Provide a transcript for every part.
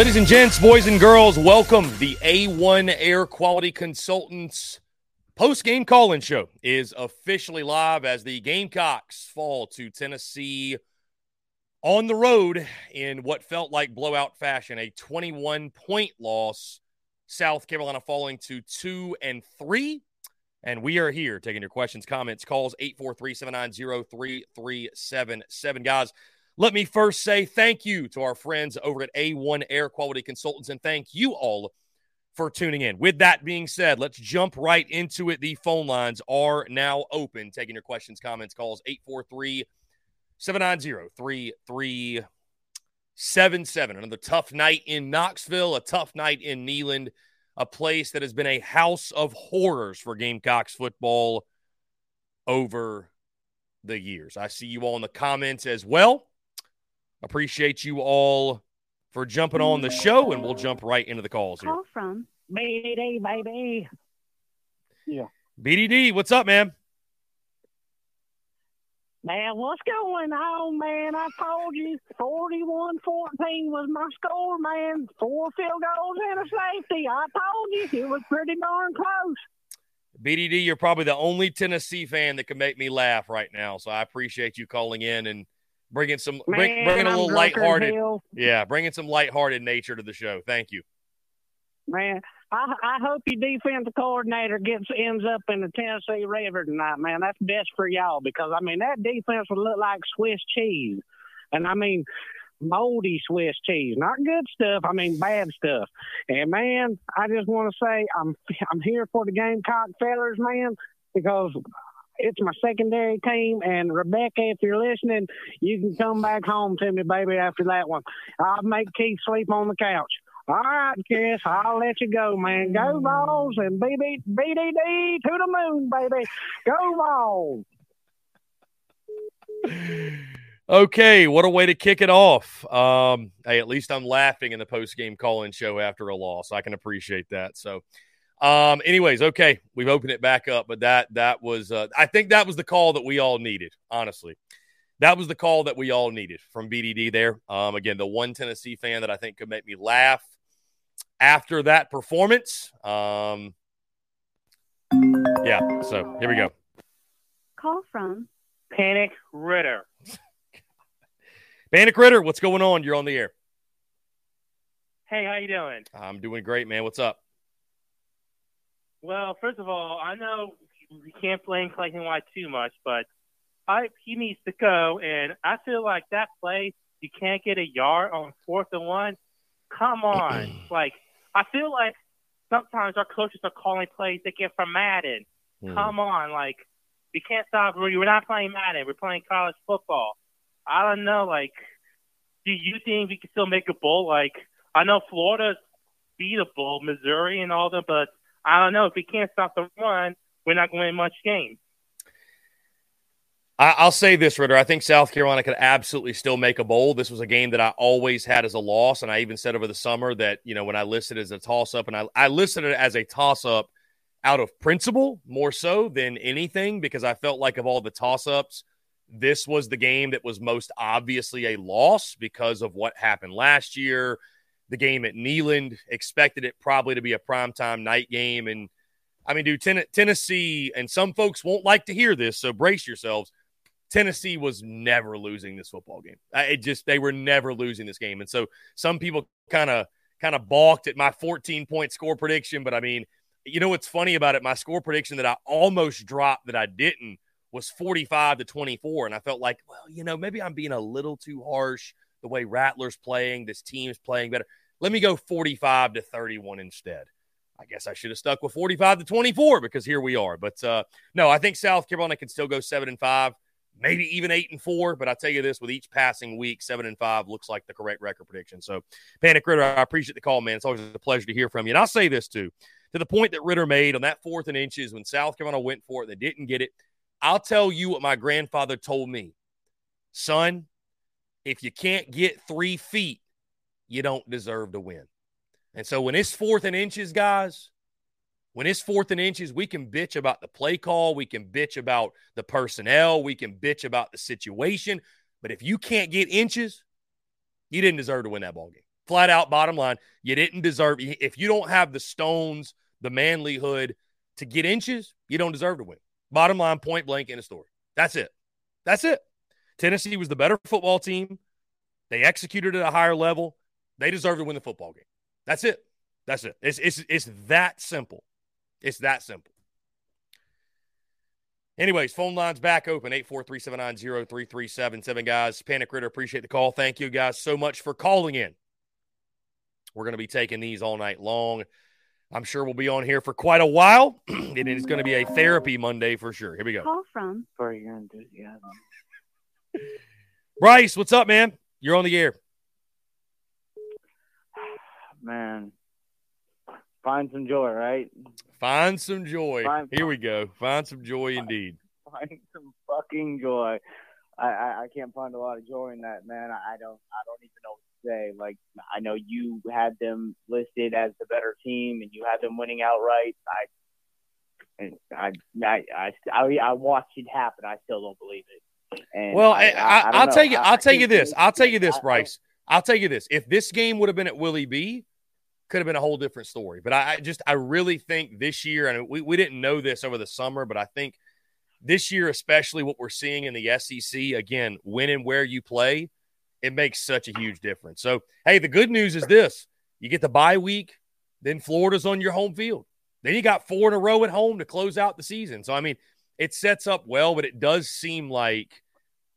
Ladies and gents, boys and girls, welcome. The A1 Air Quality Consultants post game call in show is officially live as the Gamecocks fall to Tennessee on the road in what felt like blowout fashion, a 21 point loss. South Carolina falling to two and three. And we are here taking your questions, comments, calls 843 790 3377. Guys, let me first say thank you to our friends over at A1 Air Quality Consultants and thank you all for tuning in. With that being said, let's jump right into it. The phone lines are now open. Taking your questions, comments, calls 843 790 3377. Another tough night in Knoxville, a tough night in Neyland, a place that has been a house of horrors for Gamecocks football over the years. I see you all in the comments as well. Appreciate you all for jumping on the show, and we'll jump right into the calls here. Call from BDD, baby. Yeah. BDD, what's up, man? Man, what's going on, man? I told you 41 14 was my score, man. Four field goals and a safety. I told you it was pretty darn close. BDD, you're probably the only Tennessee fan that can make me laugh right now. So I appreciate you calling in and bringing some bring, bringing a little lighthearted. Yeah, bringing some lighthearted nature to the show. Thank you. Man, I, I hope your defensive coordinator gets ends up in the Tennessee River tonight, man. That's best for y'all because I mean that defense would look like Swiss cheese, and I mean moldy Swiss cheese, not good stuff. I mean bad stuff. And man, I just want to say I'm I'm here for the Gamecock fellers, man, because it's my secondary team. And Rebecca, if you're listening, you can come back home to me, baby, after that one. I'll make Keith sleep on the couch. All right, Chris, I'll let you go, man. Go balls and BB, BDD to the moon, baby. Go balls. Okay, what a way to kick it off. Um, hey, at least I'm laughing in the post game call in show after a loss. I can appreciate that. So, um, anyways, okay, we've opened it back up, but that that was uh, I think that was the call that we all needed, honestly. That was the call that we all needed from BDD there. Um, again, the one Tennessee fan that I think could make me laugh after that performance. Um, yeah, so here we go. Call from Panic Ritter. Panic Ritter, what's going on? You're on the air. Hey, how you doing? I'm doing great, man. What's up? Well, first of all, I know we can't blame Clayton White too much, but I he needs to go. And I feel like that play, you can't get a yard on fourth and one. Come on, like I feel like sometimes our coaches are calling plays they get from Madden. Mm. Come on, like we can't stop. We're not playing Madden. We're playing college football. I don't know. Like, do you think we can still make a bowl? Like, I know Florida's beat a bowl, Missouri and all them, but I don't know. If we can't stop the run, we're not going to win much game. I'll say this, Ritter. I think South Carolina could absolutely still make a bowl. This was a game that I always had as a loss, and I even said over the summer that you know when I listed it as a toss up, and I, I listed it as a toss up out of principle more so than anything because I felt like of all the toss ups, this was the game that was most obviously a loss because of what happened last year the game at Neyland. Expected it probably to be a primetime night game. And I mean, dude, ten- Tennessee, and some folks won't like to hear this, so brace yourselves. Tennessee was never losing this football game. It just they were never losing this game, and so some people kind of kind of balked at my 14 point score prediction. But I mean, you know what's funny about it? My score prediction that I almost dropped that I didn't was 45 to 24, and I felt like, well, you know, maybe I'm being a little too harsh the way Rattler's playing, this team's playing better. Let me go 45 to 31 instead. I guess I should have stuck with 45 to 24 because here we are. But uh, no, I think South Carolina can still go seven and five, maybe even eight and four. But I'll tell you this: with each passing week, seven and five looks like the correct record prediction. So, Panic Ritter, I appreciate the call, man. It's always a pleasure to hear from you. And I'll say this too, to the point that Ritter made on that fourth and inches when South Carolina went for it, they didn't get it. I'll tell you what my grandfather told me, son. If you can't get three feet, you don't deserve to win. And so when it's fourth and inches, guys, when it's fourth and inches, we can bitch about the play call, we can bitch about the personnel, we can bitch about the situation. But if you can't get inches, you didn't deserve to win that ball game. Flat out, bottom line, you didn't deserve. If you don't have the stones, the manlyhood to get inches, you don't deserve to win. Bottom line, point blank in a story. That's it. That's it. Tennessee was the better football team. They executed at a higher level. They deserve to win the football game. That's it. That's it. It's it's it's that simple. It's that simple. Anyways, phone lines back open 843-790-3377. Guys, Panic Ritter, appreciate the call. Thank you guys so much for calling in. We're going to be taking these all night long. I'm sure we'll be on here for quite a while. it is going to be a therapy Monday for sure. Here we go. Call from Spur your enthusiasm. Bryce, what's up, man? You're on the air. Man, find some joy, right? Find some joy. Find, Here we go. Find some joy indeed. Find some fucking joy. I, I, I can't find a lot of joy in that, man. I, I don't I don't even know what to say. Like I know you had them listed as the better team, and you had them winning outright. I I I I I, I watched it happen. I still don't believe it. And well, I, I, will tell you. I'll tell you this. I'll tell you this, Bryce. I'll tell you this. If this game would have been at Willie B, could have been a whole different story. But I, I just, I really think this year, and we, we didn't know this over the summer, but I think this year, especially what we're seeing in the SEC, again, when and where you play, it makes such a huge difference. So, hey, the good news is this you get the bye week, then Florida's on your home field. Then you got four in a row at home to close out the season. So, I mean, it sets up well, but it does seem like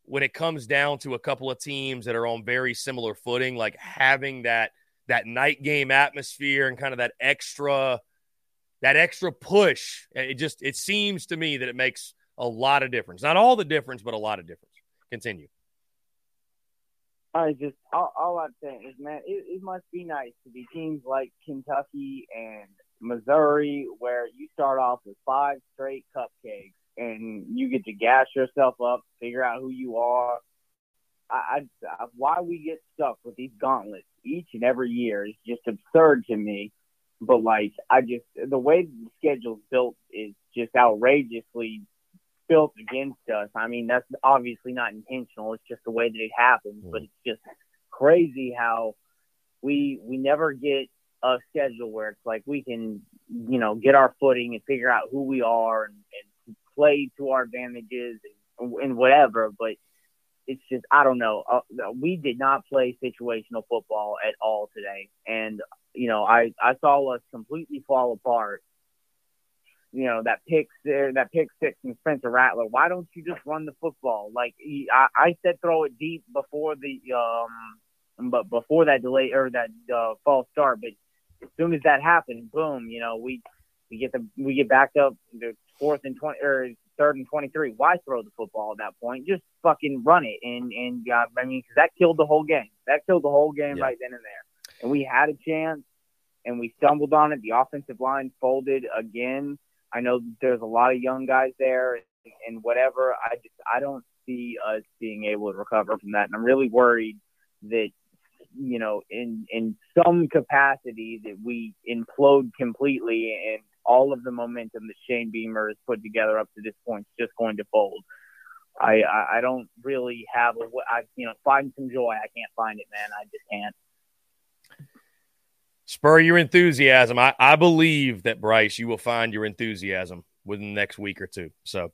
when it comes down to a couple of teams that are on very similar footing, like having that – that night game atmosphere and kind of that extra that extra push. It just it seems to me that it makes a lot of difference. Not all the difference, but a lot of difference. Continue. I just all, all I'm saying is, man, it, it must be nice to be teams like Kentucky and Missouri, where you start off with five straight cupcakes and you get to gas yourself up, figure out who you are, I, I, why we get stuck with these gauntlets each and every year is just absurd to me. But like, I just the way the schedule's built is just outrageously built against us. I mean, that's obviously not intentional. It's just the way that it happens. Mm. But it's just crazy how we we never get a schedule where it's like we can you know get our footing and figure out who we are and, and play to our advantages and, and whatever. But it's just I don't know. Uh, we did not play situational football at all today, and you know I I saw us completely fall apart. You know that pick that pick six from Spencer Rattler. Why don't you just run the football? Like I, I said, throw it deep before the um, but before that delay or that uh, false start. But as soon as that happened, boom, you know we we get the we get backed up fourth and twenty or third and 23. Why throw the football at that point? Just fucking run it. And, and uh, I mean, cause that killed the whole game. That killed the whole game yeah. right then and there. And we had a chance and we stumbled on it. The offensive line folded again. I know there's a lot of young guys there and, and whatever. I just, I don't see us being able to recover from that. And I'm really worried that you know, in in some capacity that we implode completely and all of the momentum that Shane Beamer has put together up to this point is just going to fold. I, I, I don't really have a, I, you know, find some joy. I can't find it, man. I just can't. Spur your enthusiasm. I, I believe that Bryce, you will find your enthusiasm within the next week or two. So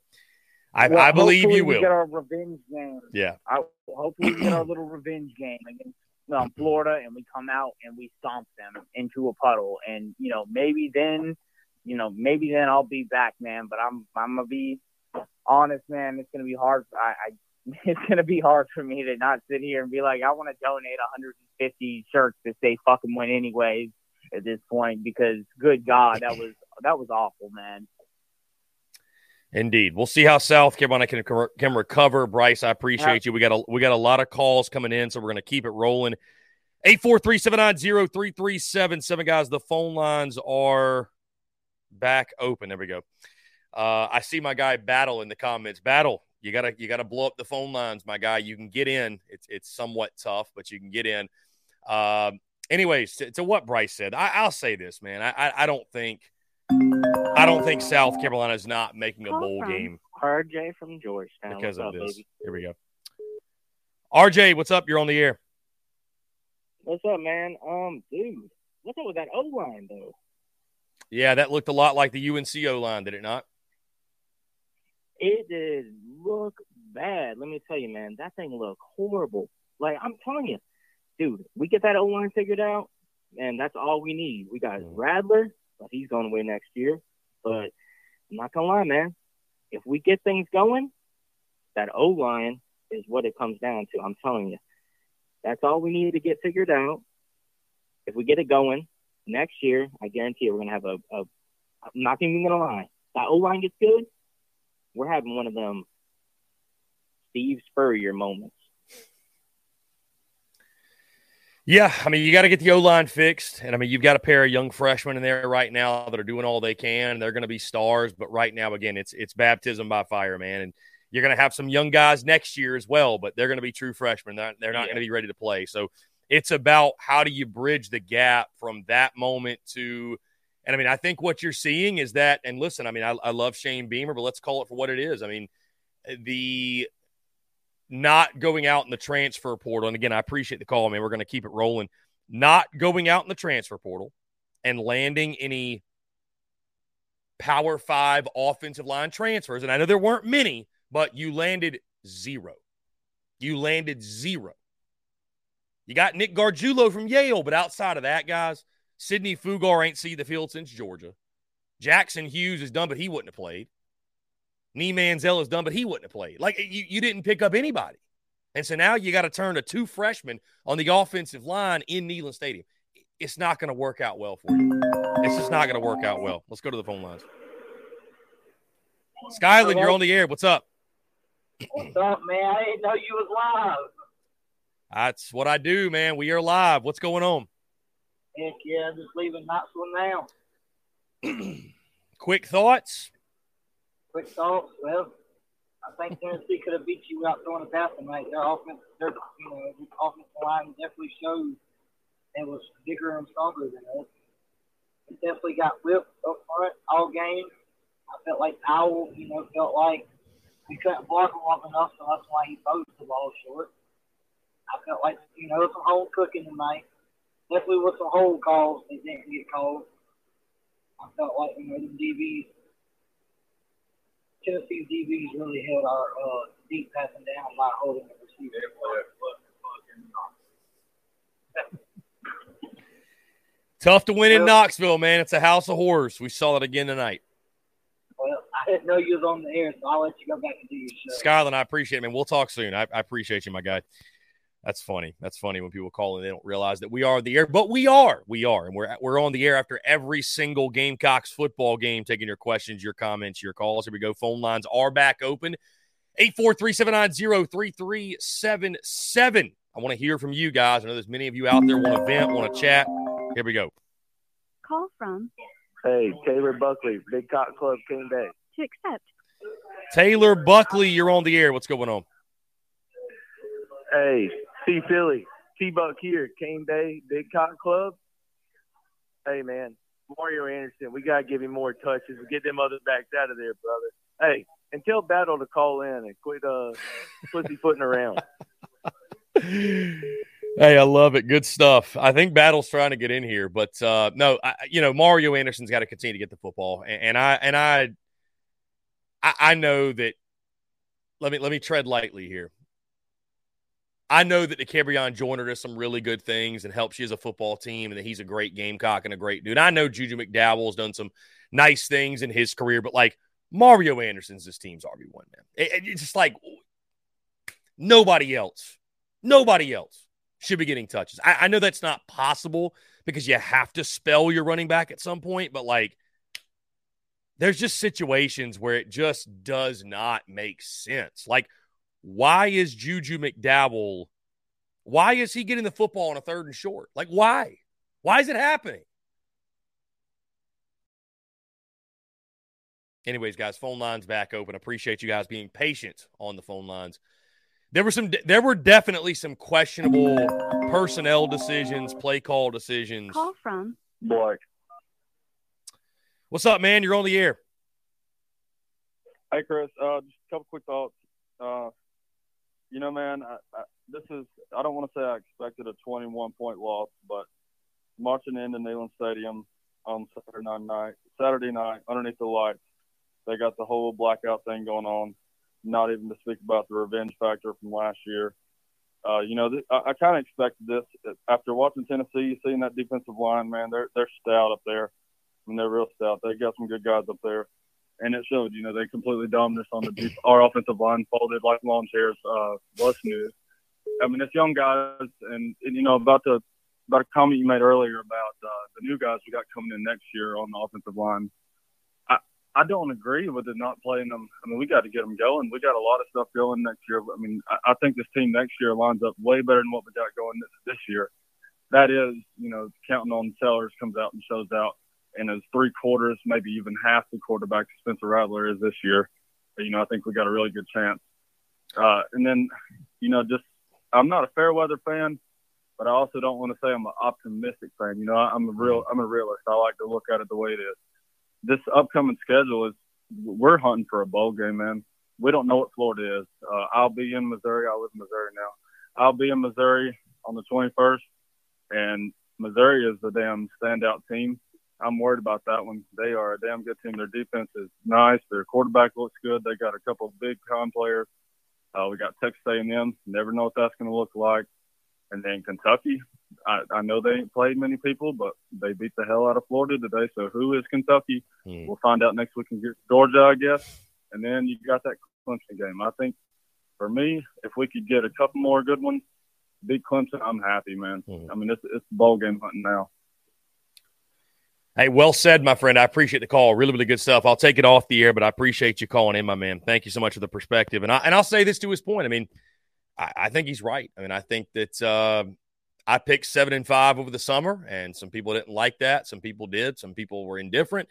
I, well, I believe you will. get our revenge game. Yeah. I, hopefully we get our little revenge game against um, Florida and we come out and we stomp them into a puddle. And, you know, maybe then – you know, maybe then I'll be back, man. But I'm I'm gonna be honest, man. It's gonna be hard. I, I it's gonna be hard for me to not sit here and be like, I want to donate 150 shirts to say fucking win anyways at this point because good God, that was that was awful, man. Indeed, we'll see how South Carolina can can recover. Bryce, I appreciate you. We got a we got a lot of calls coming in, so we're gonna keep it rolling. Eight four three seven nine zero three three seven seven guys. The phone lines are back open. There we go. Uh, I see my guy Battle in the comments. Battle, you gotta you gotta blow up the phone lines, my guy. You can get in. It's it's somewhat tough, but you can get in. Um, anyways, to, to, what Bryce said, I, will say this, man. I, I, I don't think I don't think South Carolina is not making a bowl game. RJ from Georgetown because what's of up, this. Baby? Here we go. RJ, what's up? You're on the air. What's up, man? Um, dude, what's up with that O line though? Yeah, that looked a lot like the UNCO line, did it not? It did look bad. Let me tell you, man, that thing looked horrible. Like I'm telling you, dude, we get that O line figured out, and that's all we need. We got Mm. Rattler, but he's going away next year. But I'm not gonna lie, man. If we get things going, that O line is what it comes down to. I'm telling you, that's all we need to get figured out. If we get it going next year, I guarantee you, we're gonna have a. a I'm not even gonna lie. That O line gets good. We're having one of them Steve Spurrier moments. Yeah, I mean, you got to get the O line fixed. And I mean, you've got a pair of young freshmen in there right now that are doing all they can. They're going to be stars. But right now, again, it's it's baptism by fire, man. And you're going to have some young guys next year as well, but they're going to be true freshmen. They're, they're not Yeah. going to be ready to play. So it's about how do you bridge the gap from that moment to. And I mean, I think what you're seeing is that, and listen, I mean, I, I love Shane Beamer, but let's call it for what it is. I mean, the not going out in the transfer portal, and again, I appreciate the call, man. We're going to keep it rolling. Not going out in the transfer portal and landing any power five offensive line transfers. And I know there weren't many, but you landed zero. You landed zero. You got Nick Gargiulo from Yale, but outside of that, guys, Sidney Fugar ain't seen the field since Georgia. Jackson Hughes is done, but he wouldn't have played. Nee Manziel is done, but he wouldn't have played. Like you, you didn't pick up anybody. And so now you got to turn to two freshmen on the offensive line in Neyland Stadium. It's not going to work out well for you. It's just not going to work out well. Let's go to the phone lines. Skyland, you're on the air. What's up? What's up, man? I didn't know you was live. That's what I do, man. We are live. What's going on? Heck yeah, I'm just leaving Knoxville now. Quick thoughts? Quick thoughts. Well, I think Tennessee could have beat you out throwing a pass tonight. Their offense, their you know, their offensive line definitely showed it was bigger and stronger than us. It definitely got whipped up front all game. I felt like Powell, you know, felt like we couldn't block him off enough, so that's why he posed the ball short. I felt like, you know, some home cooking tonight. Definitely with some hold calls that didn't get called. I felt like, you know, the DBs, Tennessee DBs really held our uh, deep passing down by holding the receiver. Tough to win in Knoxville, man. It's a house of horrors. We saw it again tonight. Well, I didn't know you was on the air, so I'll let you go back and do your show. Skyland, I appreciate it, man. We'll talk soon. I, I appreciate you, my guy. That's funny. That's funny when people call and they don't realize that we are the air, but we are. We are. And we're we're on the air after every single Gamecocks football game, taking your questions, your comments, your calls. Here we go. Phone lines are back open. 843-790-3377. I want to hear from you guys. I know there's many of you out there want to vent, want to chat. Here we go. Call from Hey, Taylor Buckley, Big Cock Club, King Day. to accept. Taylor Buckley, you're on the air. What's going on? Hey, T Philly, T Buck here, King Day, Big Cock Club. Hey man, Mario Anderson, we gotta give him more touches and get them other backs out of there, brother. Hey, and tell Battle to call in and quit uh pussyfooting around. Hey, I love it. Good stuff. I think Battle's trying to get in here, but uh, no, I, you know Mario Anderson's got to continue to get the football, and, and I and I, I, I know that. Let me let me tread lightly here. I know that the Dakereon Joyner does some really good things and helps you as a football team, and that he's a great gamecock and a great dude. I know Juju McDowell's done some nice things in his career, but like Mario Anderson's this team's RB one man. It- it's just like nobody else, nobody else should be getting touches. I, I know that's not possible because you have to spell your running back at some point, but like there's just situations where it just does not make sense. Like, why is Juju McDowell? Why is he getting the football on a third and short? Like, why? Why is it happening? Anyways, guys, phone lines back open. Appreciate you guys being patient on the phone lines. There were some there were definitely some questionable personnel decisions, play call decisions. Call from Black. What's up, man? You're on the air. Hey, Chris. Uh, just a couple quick thoughts. Uh, you know, man, I, I, this is I don't want to say I expected a 21 point loss, but marching into Neyland Stadium on Saturday night, Saturday night underneath the lights, they got the whole blackout thing going on. Not even to speak about the revenge factor from last year. Uh, you know, th- I, I kind of expected this after watching Tennessee, seeing that defensive line. Man, they're they're stout up there. I mean, they're real stout. They got some good guys up there, and it showed. You know, they completely dominated us on the deep, our offensive line, folded like lawn chairs. Uh, was new. I mean, it's young guys, and, and you know about the about a comment you made earlier about uh, the new guys we got coming in next year on the offensive line. I I don't agree with it not playing them. I mean, we got to get them going. We got a lot of stuff going next year. I mean, I, I think this team next year lines up way better than what we got going this, this year. That is, you know, counting on Sellers comes out and shows out, and as three quarters, maybe even half the quarterback Spencer Rattler is this year. You know, I think we got a really good chance. Uh, and then, you know, just I'm not a fair weather fan, but I also don't want to say I'm an optimistic fan. You know, I'm a real I'm a realist. I like to look at it the way it is. This upcoming schedule is we're hunting for a bowl game, man. We don't know what Florida is. Uh, I'll be in Missouri. I live in Missouri now. I'll be in Missouri on the 21st, and Missouri is the damn standout team. I'm worried about that one. They are a damn good team. Their defense is nice. Their quarterback looks good. They got a couple of big con players. Uh, we got Texas A&M. Never know what that's going to look like. And then Kentucky. I, I know they ain't played many people, but they beat the hell out of Florida today. So who is Kentucky? Hmm. We'll find out next week get Georgia, I guess. And then you got that Clemson game. I think for me, if we could get a couple more good ones, beat Clemson, I'm happy, man. Hmm. I mean, it's it's bowl game hunting now. Hey, well said, my friend. I appreciate the call. Really, really good stuff. I'll take it off the air, but I appreciate you calling in, my man. Thank you so much for the perspective. And I and I'll say this to his point. I mean, I, I think he's right. I mean, I think that uh, I picked seven and five over the summer, and some people didn't like that. Some people did. Some people were indifferent.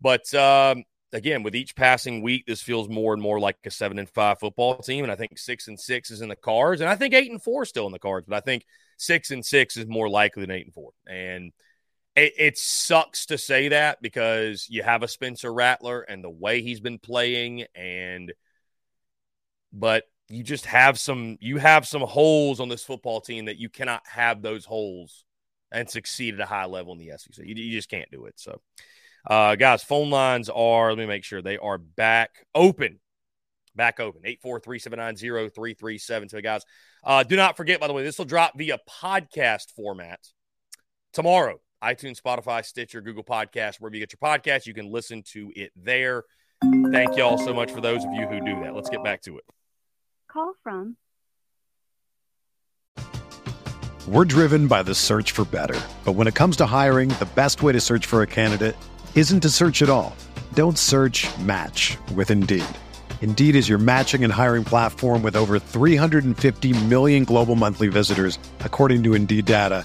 But um, again, with each passing week, this feels more and more like a seven and five football team. And I think six and six is in the cards, and I think eight and four is still in the cards. But I think six and six is more likely than eight and four. And it, it, sucks to say that because you have a Spencer Rattler and the way he's been playing, and but you just have some you have some holes on this football team that you cannot have those holes and succeed at a high level in the SEC. You, you just can't do it. So, uh, guys, phone lines are let me make sure they are back open. Back open, 843-790-3372. So, guys, uh, do not forget, by the way, this will drop via podcast format tomorrow iTunes, Spotify, Stitcher, Google Podcasts, wherever you get your podcast, you can listen to it there. Thank you all so much for those of you who do that. Let's get back to it. Call from. We're driven by the search for better. But when it comes to hiring, the best way to search for a candidate isn't to search at all. Don't search match with Indeed. Indeed is your matching and hiring platform with over 350 million global monthly visitors, according to Indeed data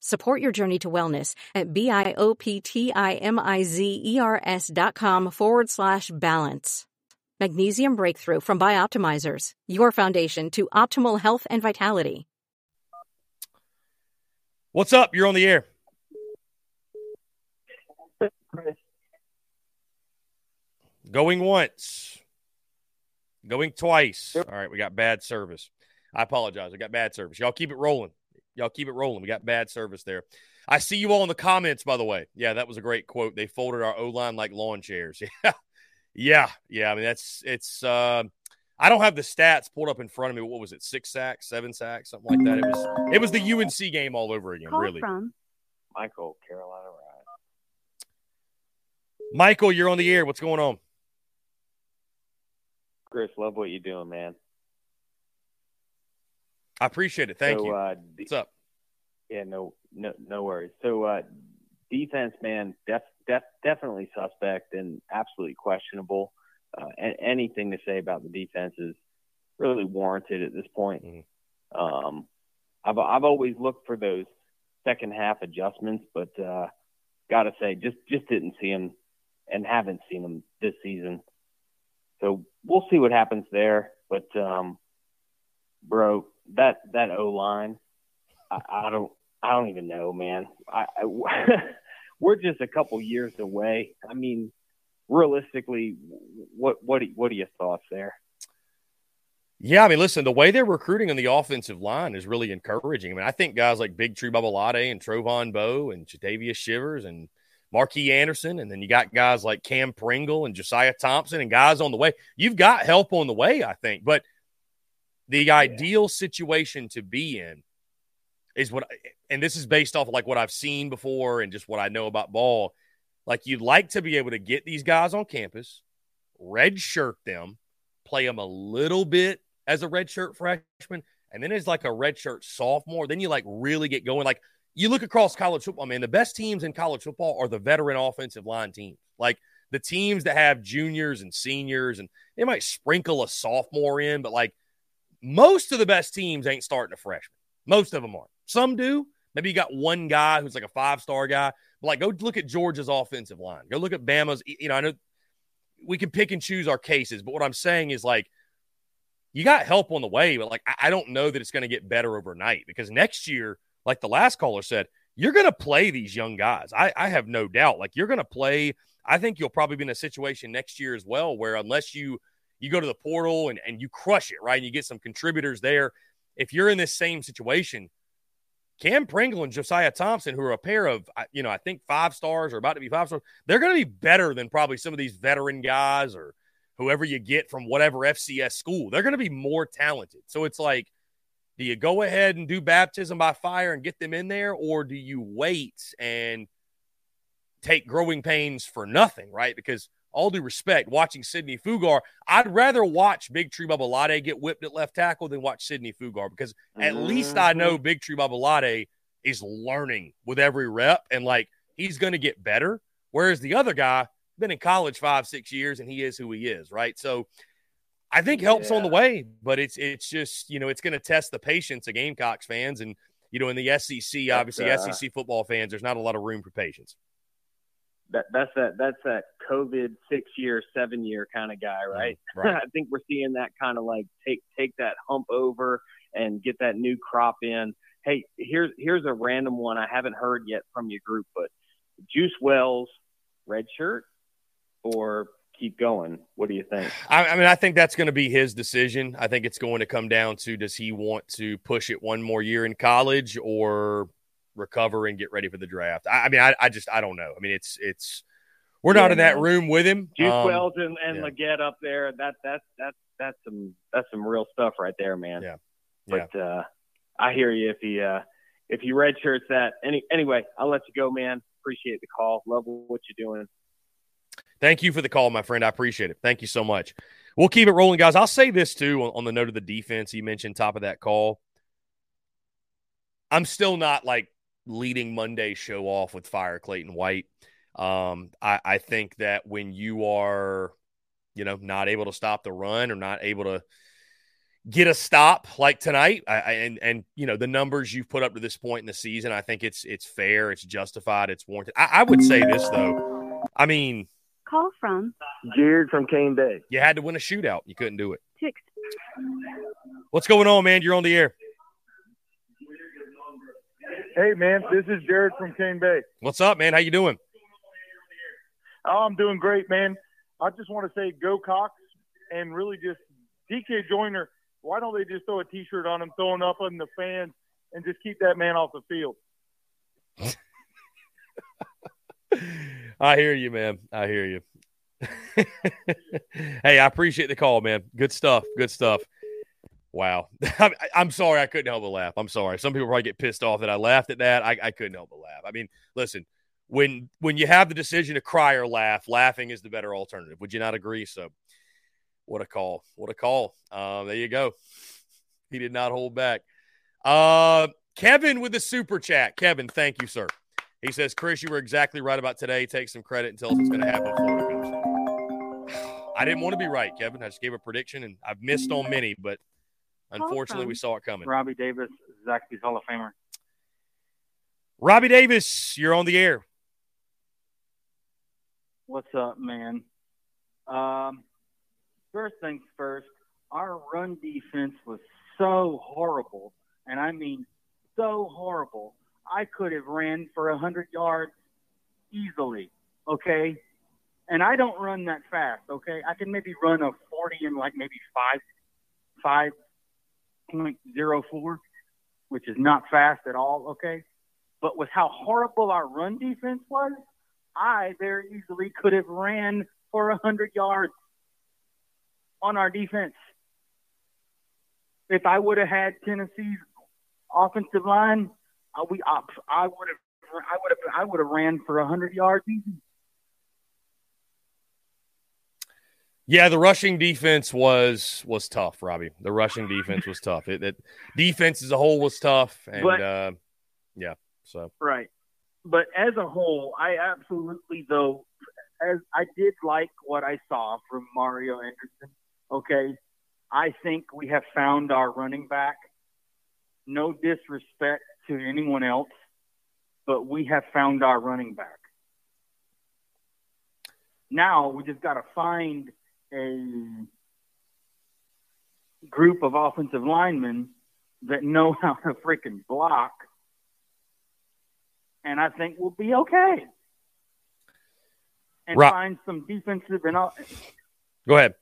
Support your journey to wellness at B I O P T I M I Z E R S dot com forward slash balance. Magnesium breakthrough from Bioptimizers, your foundation to optimal health and vitality. What's up? You're on the air. Going once. Going twice. All right, we got bad service. I apologize. I got bad service. Y'all keep it rolling. Y'all keep it rolling. We got bad service there. I see you all in the comments, by the way. Yeah, that was a great quote. They folded our O line like lawn chairs. Yeah. Yeah. Yeah. I mean, that's, it's, uh, I don't have the stats pulled up in front of me. What was it? Six sacks, seven sacks, something like that. It was, it was the UNC game all over again, Call really. from Michael, Carolina Rise. Michael, you're on the air. What's going on? Chris, love what you're doing, man. I appreciate it. Thank so, you. Uh, What's up? Yeah, no, no, no worries. So, uh, defense, man, def, def, definitely suspect and absolutely questionable. Uh, and anything to say about the defense is really warranted at this point. Mm-hmm. Um, I've I've always looked for those second half adjustments, but uh, got to say, just just didn't see them and haven't seen them this season. So we'll see what happens there. But um, bro, that that O line, I, I don't I don't even know, man. I, I we're just a couple years away. I mean, realistically, what what what are your thoughts there? Yeah, I mean, listen, the way they're recruiting on the offensive line is really encouraging. I mean, I think guys like Big Tree Babalade and Trovon Baugh and Jadavius Shivers and Marquis Anderson, and then you got guys like Cam Pringle and Josiah Thompson and guys on the way. You've got help on the way, I think. But the ideal situation to be in is what, and this is based off of like what I've seen before and just what I know about ball. Like you'd like to be able to get these guys on campus, redshirt them, play them a little bit as a redshirt freshman, and then as like a redshirt sophomore. Then you like really get going. Like you look across college football, man, the best teams in college football are the veteran offensive line teams. Like the teams that have juniors and seniors, and they might sprinkle a sophomore in, but like most of the best teams ain't starting a freshman. Most of them aren't. Some do. Maybe you got one guy who's like a five star guy. But like, go look at Georgia's offensive line. Go look at Bama's. You know, I know we can pick and choose our cases, but what I'm saying is like, you got help on the way, but like, I don't know that it's going to get better overnight because next year, like the last caller said, you're going to play these young guys. I, I have no doubt. Like, you're going to play. I think you'll probably be in a situation next year as well where unless you you go to the portal and, and you crush it, right? And you get some contributors there. If you're in this same situation, Cam Pringle and Josiah Thompson, who are a pair of, you know, I think five stars or about to be five stars, they're going to be better than probably some of these veteran guys or whoever you get from whatever FCS school. They're going to be more talented. So it's like, do you go ahead and do baptism by fire and get them in there, or do you wait and take growing pains for nothing, right? Because all due respect, watching Sidney Fugar, I'd rather watch Big Tree Babalade get whipped at left tackle than watch Sidney Fugar because at mm-hmm. least I know Big Tree Babalade is learning with every rep and like he's going to get better. Whereas the other guy been in college five, six years and he is who he is, right? So I think helps yeah. on the way, but it's it's just you know it's going to test the patience of Gamecocks fans and you know in the SEC, obviously uh, SEC football fans, there's not a lot of room for patience that that's that that's that COVID six year, seven year kind of guy, right? Right. I think we're seeing that kind of like take take that hump over and get that new crop in. Hey, here's here's a random one I haven't heard yet from your group, but Juice Wells, red shirt or keep going? What do you think? I, I mean, I think that's going to be his decision. I think it's going to come down to does he want to push it one more year in college or recover and get ready for the draft. I, I mean, I, I, just I don't know. I mean, it's it's we're yeah, not in that room with him. Juice um, Wells and, and yeah. Legette up there. That that's that's that's some that's some real stuff right there, man. Yeah. yeah. But uh, I hear you. If he uh, if he redshirts that, any anyway, I'll let you go, man. Appreciate the call. Love what you're doing. Thank you for the call, my friend. I appreciate it. Thank you so much. We'll keep it rolling, guys. I'll say this too on, on the note of the defense. You mentioned top of that call. I'm still not like leading Monday show off with Fire Clayton White. Um, I, I think that when you are, you know, not able to stop the run or not able to, get a stop like tonight. I, I, and and you know the numbers you've put up to this point in the season, I think it's it's fair, it's justified, it's warranted. I, I would say this though. I mean, Call from Jared from Cane Bay. you had to win a shootout. You couldn't do it. six What's going on, man? You're on the air. Hey man, this is Jared from Cane Bay. What's up, man? How you doing? Oh, I'm doing great, man. I just want to say go Cox and really just DK Joyner. Why don't they just throw a T-shirt on him, throwing up on the fans, and just keep that man off the field? I hear you, man. I hear you. hey, I appreciate the call, man. Good stuff. Good stuff. Wow. I'm, sorry I couldn't help but laugh. I'm sorry. Some people probably get pissed off that I laughed at that. I, I couldn't help but laugh. I mean, listen, when when you have the decision to cry or laugh, laughing is the better alternative. Would you not agree? So, what a call! What a call! Uh, there you go. He did not hold back. Uh, Kevin with the super chat. Kevin, thank you, sir. He says, Chris, you were exactly right about today. Take some credit and tell us what's going to happen. Florida comes. I didn't want to be right, Kevin. I just gave a prediction, and I've missed on many, but unfortunately, we saw it coming. Robbie Davis, Zaxby's Hall of Famer. Robbie Davis, you're on the air. What's up, man? Um, first things first, our run defense was so horrible, and I mean so horrible. I could have ran for a hundred yards easily. Okay, and I don't run that fast. Okay, I can maybe run a forty in like maybe five five point zero four, which is not fast at all. Okay, but with how horrible our run defense was, I very easily could have ran for a hundred yards on our defense. If I would have had Tennessee's offensive line, we I, I would have I would have I would have ran for a hundred yards easy. Yeah, the rushing defense was was tough, Robbie. The rushing defense was tough. It, it defense as a whole was tough, and But- uh, yeah, so Right. But as a whole, I absolutely though as I did like what I saw from Mario Anderson. Okay. I think we have found our running back. No disrespect to anyone else, but we have found our running back. Now we just got to find a group of offensive linemen that know how to freaking block and I think we'll be okay. And find some defensive and all, go ahead.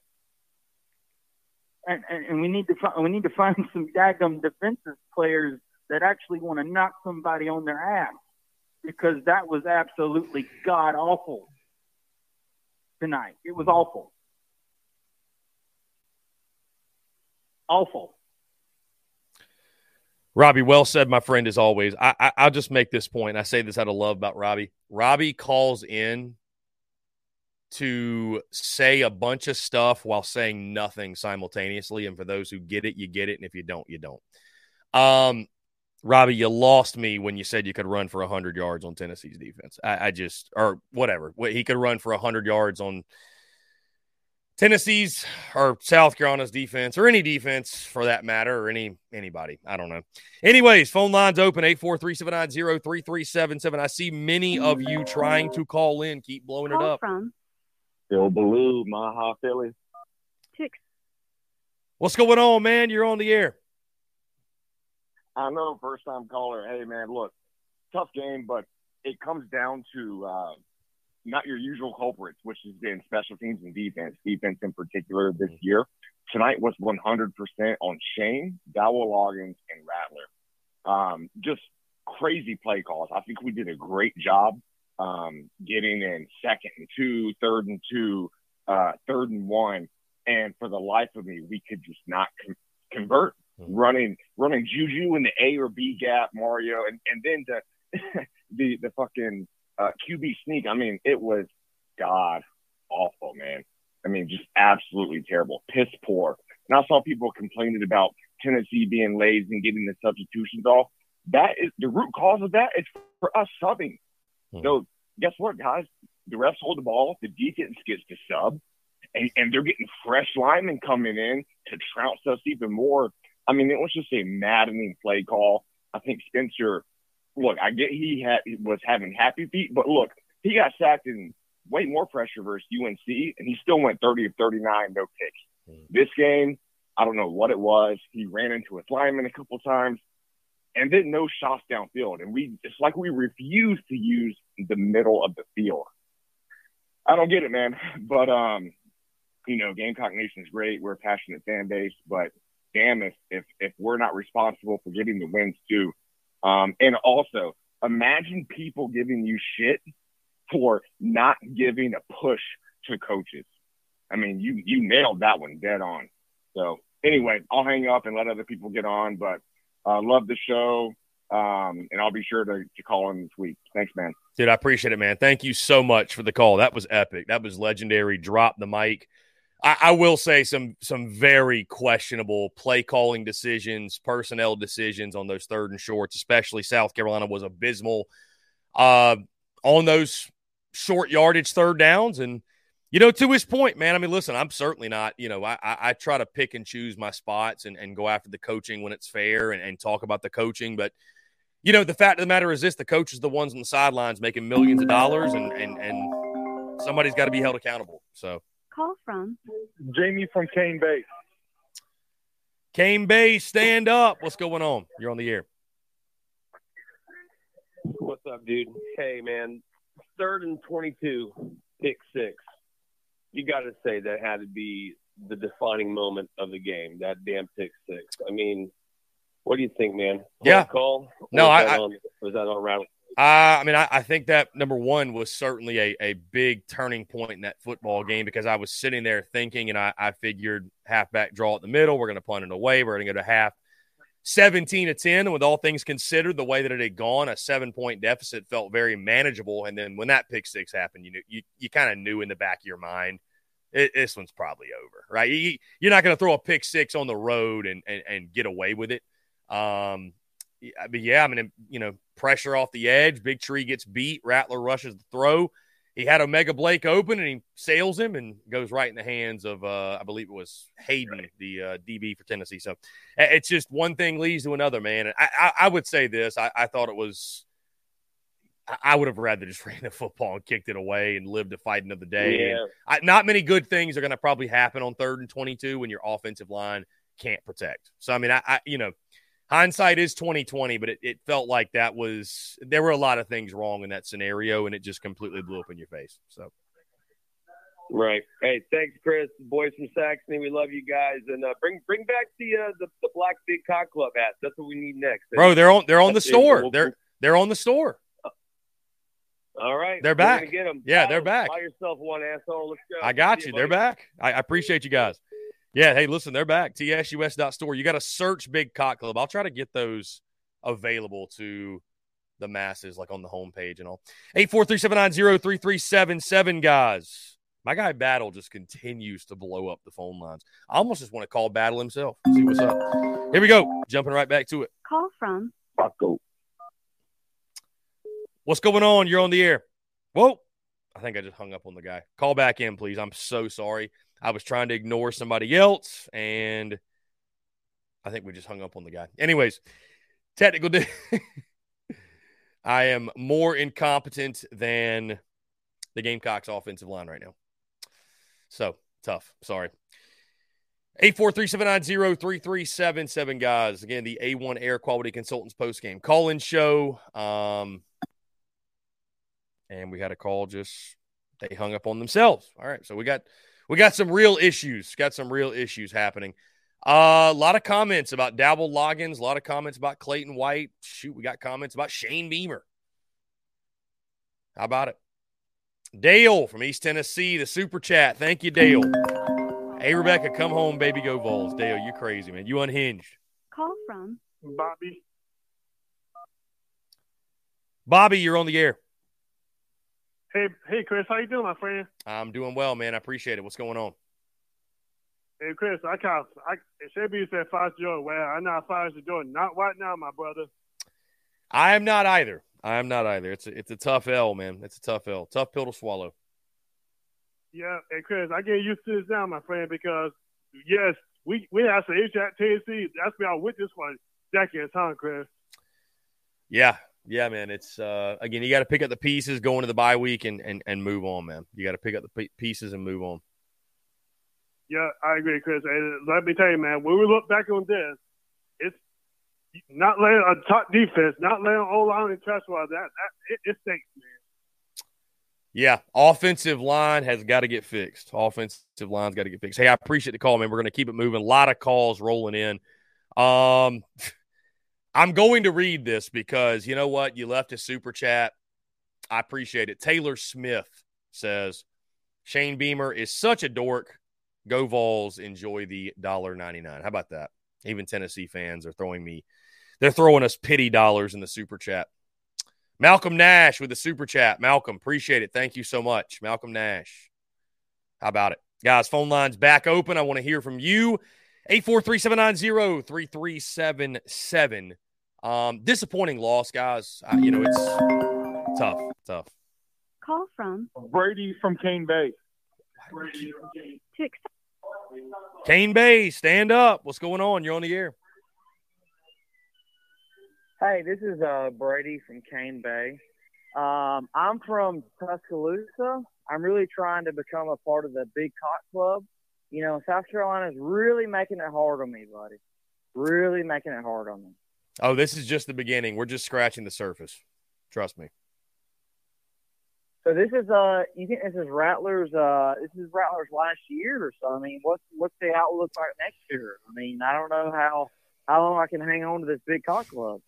and, and, and we need to find we need to find some daggum defensive players that actually want to knock somebody on their ass because that was absolutely god awful tonight. It was awful, awful. Robbie, well said, my friend. As always, I, I I'll just make this point. I say this out of love about Robbie. Robbie calls in to say a bunch of stuff while saying nothing simultaneously. And for those who get it, you get it, and if you don't, you don't. Um, Robbie, you lost me when you said you could run for hundred yards on Tennessee's defense. I, I just or whatever. He could run for hundred yards on Tennessee's or South Carolina's defense or any defense for that matter or any anybody. I don't know. Anyways, phone lines open 843-790-3377. I see many of you trying to call in. Keep blowing it up. from Bill Ballou, Maha Philly. six What's going on, man? You're on the air. I know, first time caller. Hey, man, look, tough game, but it comes down to uh, not your usual culprits, which has been special teams and defense. Defense in particular this year. Tonight was 100% on Shane, Dowell Loggins, and Rattler. Um, just crazy play calls. I think we did a great job um, getting in second and two, third and two, uh, third and one. And for the life of me, we could just not con- convert running running Juju in the A or B gap, Mario, and and then the the the fucking uh, QB sneak. I mean, it was god awful, man. I mean, just absolutely terrible, piss poor. And I saw people complaining about Tennessee being lazy and getting the substitutions off. That is the root cause of that. It's for us subbing. So guess what, guys? The refs hold the ball. The defense gets to sub, and, and they're getting fresh linemen coming in to trounce us even more. I mean, it was just a maddening play call. I think Spencer, look, I get he had was having happy feet, but look, he got sacked in way more pressure versus UNC, and he still went 30 of 39, no picks. Mm. This game, I don't know what it was. He ran into his lineman a couple times, and then no shots downfield. And we, it's like we refuse to use the middle of the field. I don't get it, man. But um, you know, Gamecock Nation is great. We're a passionate fan base, but damn if if if we're not responsible for getting the wins too. Um, and also imagine people giving you shit for not giving a push to coaches. I mean, you you nailed that one dead on. So anyway, I'll hang up and let other people get on, but uh, love the show. Um, and I'll be sure to, to call in this week. Thanks, man. Dude, I appreciate it, man. Thank you so much for the call. That was epic. That was legendary. Drop the mic. I, I will say some some very questionable play calling decisions, personnel decisions on those third and shorts, especially South Carolina was abysmal uh, on those short yardage third downs. And you know, to his point, man. I mean, listen, I'm certainly not. You know, I, I try to pick and choose my spots and, and go after the coaching when it's fair and, and talk about the coaching, but you know, the fact of the matter is this: the coaches, the ones on the sidelines, making millions of dollars, and and and somebody's got to be held accountable. So call from? Jamie from Cane Bay. Cane Bay, stand up. What's going on? You're on the air. What's up, dude? Hey, man. Third and 22, pick six. You got to say that had to be the defining moment of the game, that damn pick six. I mean, what do you think, man? Yeah. Call? No, I, that I on, was that on Rattler? Uh, I mean, I, I, think that number one was certainly a, a big turning point in that football game because I was sitting there thinking, and I, I figured halfback draw at the middle. We're going to punt it away. We're going to go to half 17 to 10. And with all things considered, the way that it had gone, a seven point deficit felt very manageable. And then when that pick six happened, you knew, you, you kind of knew in the back of your mind, it, this one's probably over, right? You, you're not going to throw a pick six on the road and, and, and get away with it. Um, but yeah, I mean, you know, pressure off the edge. Big Tree gets beat. Rattler rushes the throw. He had O'Mega Blake open and he sails him and goes right in the hands of, uh, I believe it was Hayden, right. the uh, DB for Tennessee. So it's just one thing leads to another, man. And I, I, I would say this I, I, thought it was, I would have rather just ran the football and kicked it away and lived to fight another day. Yeah. I, not many good things are going to probably happen on third and 22 when your offensive line can't protect. So, I mean, I, I you know, hindsight is 2020 but it, it felt like that was there were a lot of things wrong in that scenario and it just completely blew up in your face so. Right. Hey thanks chris. Boys from saxony we love you guys and uh, bring bring back the, uh, the the black big cock club hats that's what we need next. Bro they're on they're on the store. They're they're on the store. All right. They're back. get them. yeah they're back. Buy yourself one asshole. Let's go. I got See you. they're back. I, I appreciate you guys yeah, hey, listen, they're back. TSUS.store. You got to search Big Cock Club. I'll try to get those available to the masses, like on the homepage and all. 843-790-3377, guys. My guy Battle just continues to blow up the phone lines. I almost just want to call Battle himself. See what's up. Here we go. Jumping right back to it. Call from. Rocco. What's going on? You're on the air. Whoa. I think I just hung up on the guy. Call back in, please. I'm so sorry. I was trying to ignore somebody else, and I think we just hung up on the guy. Anyways, technical. Di- I am more incompetent than the Gamecocks offensive line right now. So tough. Sorry. 843-790-3377, guys. Again, the A1 Air Quality Consultants post game call in show. Um, and we had a call just they hung up on themselves. All right. So we got we got some real issues. Got some real issues happening. Uh, a lot of comments about Dowell Loggins. A lot of comments about Clayton White. Shoot, we got comments about Shane Beamer. How about it? Dale from East Tennessee, the super chat. Thank you, Dale. Hey, Rebecca, come home, baby. Go Vols. Dale, you crazy, man. You unhinged. Call from Bobby. Bobby, you're on the air. Hey, hey, Chris, how you doing, my friend? I'm doing well, man. I appreciate it. What's going on? Hey, Chris, I can't. I it should be said fast Jordan. Well, I'm not fast Jordan. Not right now, my brother. I am not either. I am not either. It's a, it's a tough L, man. It's a tough L. Tough pill to swallow. Yeah, and Chris, I get used to this now, my friend, because yes, we we have to issue at Tennessee. That's been our witness for decades, huh, Chris? Yeah, yeah, man. It's uh again, you got to pick up the pieces going to the bye week and and, and move on, man. You got to pick up the pieces and move on. Yeah, I agree, Chris. And let me tell you, man, when we look back on this, it's not laying a top defense, not laying O line and trust that that it, it stinks, man. Yeah, offensive line has got to get fixed. Offensive line's got to get fixed. Hey, I appreciate the call, man. We're going to keep it moving. A lot of calls rolling in. Um, I'm going to read this because you know what? You left a super chat. I appreciate it. Taylor Smith says Shane Beamer is such a dork. Go Vols. Enjoy the dollar ninety nine. How about that? Even Tennessee fans are throwing me. They're throwing us pity dollars in the super chat. Malcolm Nash with the super chat. Malcolm, appreciate it. Thank you so much. Malcolm Nash. How about it? Guys, phone lines back open. I want to hear from you. 843-790-3377. Um, disappointing loss, guys. Uh, you know, it's tough, tough. Call from Brady from Cane Bay. to accept Cane Bay, stand up. What's going on? You're on the air. Hey, this is uh, Brady from Cane Bay. Um, I'm from Tuscaloosa. I'm really trying to become a part of the Big Cock Club. You know, South Carolina's really making it hard on me, buddy. Really making it hard on me. Oh, this is just the beginning. We're just scratching the surface. Trust me. So this is uh, you think this is Rattlers? Uh, this is Rattlers last year or so. I mean, what's what's the outlook like next year? I mean, I don't know how how long I can hang on to this Big Cock Club.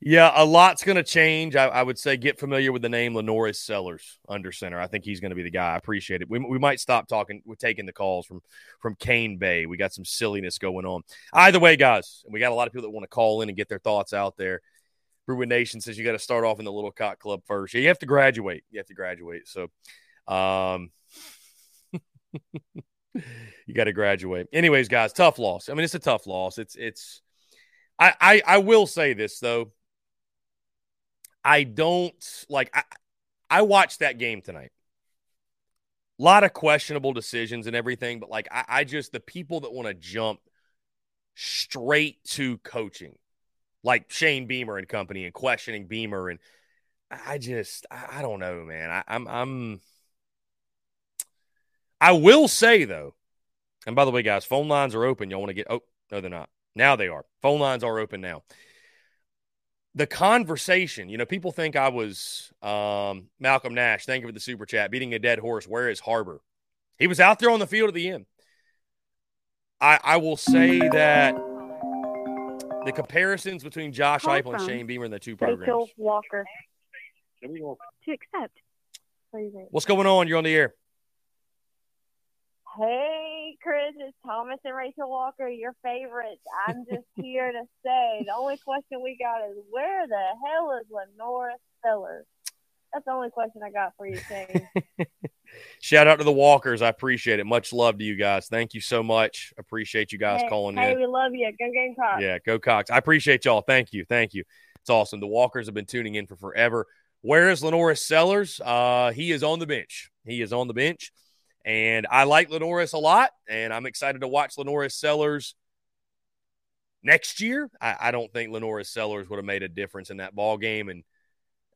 Yeah, a lot's going to change. I, I, would say get familiar with the name LaNorris Sellers under center. I think he's going to be the guy. I appreciate it. We, we might stop talking. We're taking the calls from from Cane Bay. We got some silliness going on. Either way, guys, we got a lot of people that want to call in and get their thoughts out there. Bruin Nation says you got to start off in the Little Cock Club first. Yeah, you have to graduate. You have to graduate. So, um, you got to graduate. Anyways, guys, tough loss. I mean, it's a tough loss. It's it's. I, I, I will say this though I don't like I, I watched that game tonight. A lot of questionable decisions and everything, but like I, I just the people that want to jump straight to coaching, like Shane Beamer and company, and questioning Beamer, and I just I, don't know, man. I, I'm I'm I will say though, and by the way, guys, phone lines are open. Y'all want to get oh no, they're not. Now they are. Phone lines are open now the conversation, you know, people think I was um, Malcolm Nash. Thank you for the super chat. Beating a dead horse. Where is Harbor? He was out there on the field at the end. I, I will say that the comparisons between Josh Heupel and Shane Beamer in the two programs. Rachel Walker. to accept. What's going on? You're on the air. Hey, Chris, it's Thomas and Rachel Walker, your favorites. I'm just here to say the only question we got is where the hell is LaNorris Sellers? That's the only question I got for you, Shane. Shout out to the Walkers. I appreciate it. Much love to you guys. Thank you so much. Appreciate you guys hey, calling hey, in. we love you. Go Gamecocks. Yeah, go Cox. I appreciate y'all. Thank you. Thank you. It's awesome. The Walkers have been tuning in for forever. Where is LaNorris Sellers? Uh, he is on the bench. He is on the bench. And I like LaNorris a lot, and I'm excited to watch LaNorris Sellers next year. I, I don't think LaNorris Sellers would have made a difference in that ball game. And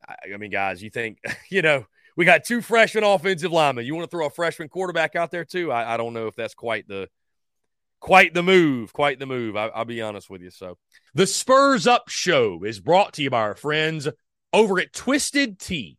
I, I mean, guys, you think you know we got two freshman offensive linemen. You want to throw a freshman quarterback out there too? I, I don't know if that's quite the quite the move. Quite the move. I, I'll be honest with you. So the Spurs Up Show is brought to you by our friends over at Twisted Tea.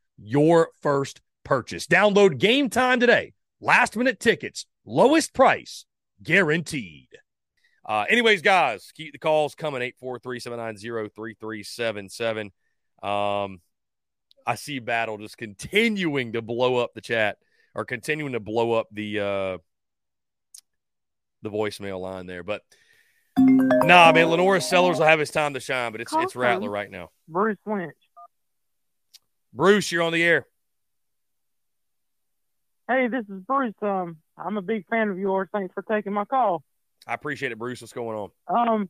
your first purchase. Download Game Time today. Last minute tickets, lowest price guaranteed. Uh, anyways, guys, keep the calls coming 843 790 3377. Um, I see Battle just continuing to blow up the chat or continuing to blow up the uh the voicemail line there. But nah, man, LaNorris Sellers will have his time to shine, but it's it's Rattler right now. Bruce Lynch. Bruce, you're on the air. Hey, this is Bruce. Um, I'm a big fan of yours. Thanks for taking my call. I appreciate it, Bruce. What's going on? Um,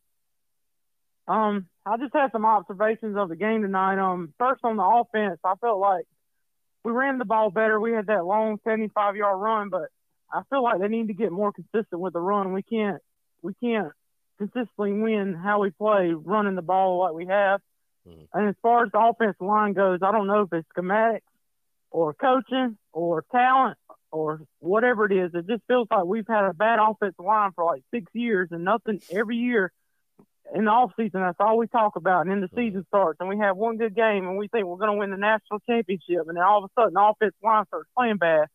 um, I just had some observations of the game tonight. Um, first on the offense, I felt like we ran the ball better. We had that long 75 yard run, but I feel like they need to get more consistent with the run. We can't we can't consistently win how we play running the ball like we have. Mm-hmm. And as far as the offensive line goes, I don't know if it's schematics or coaching or talent or whatever it is. It just feels like we've had a bad offensive line for like six years and nothing every year in the off season, that's all we talk about. And then the season starts, and we have one good game, and we think we're going to win the national championship, and then all of a sudden, the offensive line starts playing bad.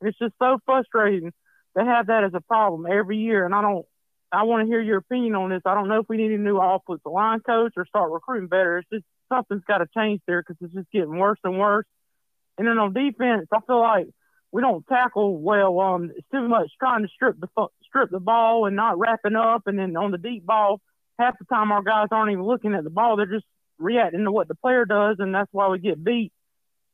And it's just so frustrating to have that as a problem every year. And I don't, I want to hear your opinion on this. I don't know if we need a new offensive line coach or start recruiting better. It's just something's got to change there because it's just getting worse and worse. And then on defense, I feel like we don't tackle well. Um, it's too much trying to strip the strip the ball and not wrapping up, and then on the deep ball half the time our guys aren't even looking at the ball; they're just reacting to what the player does, and that's why we get beat.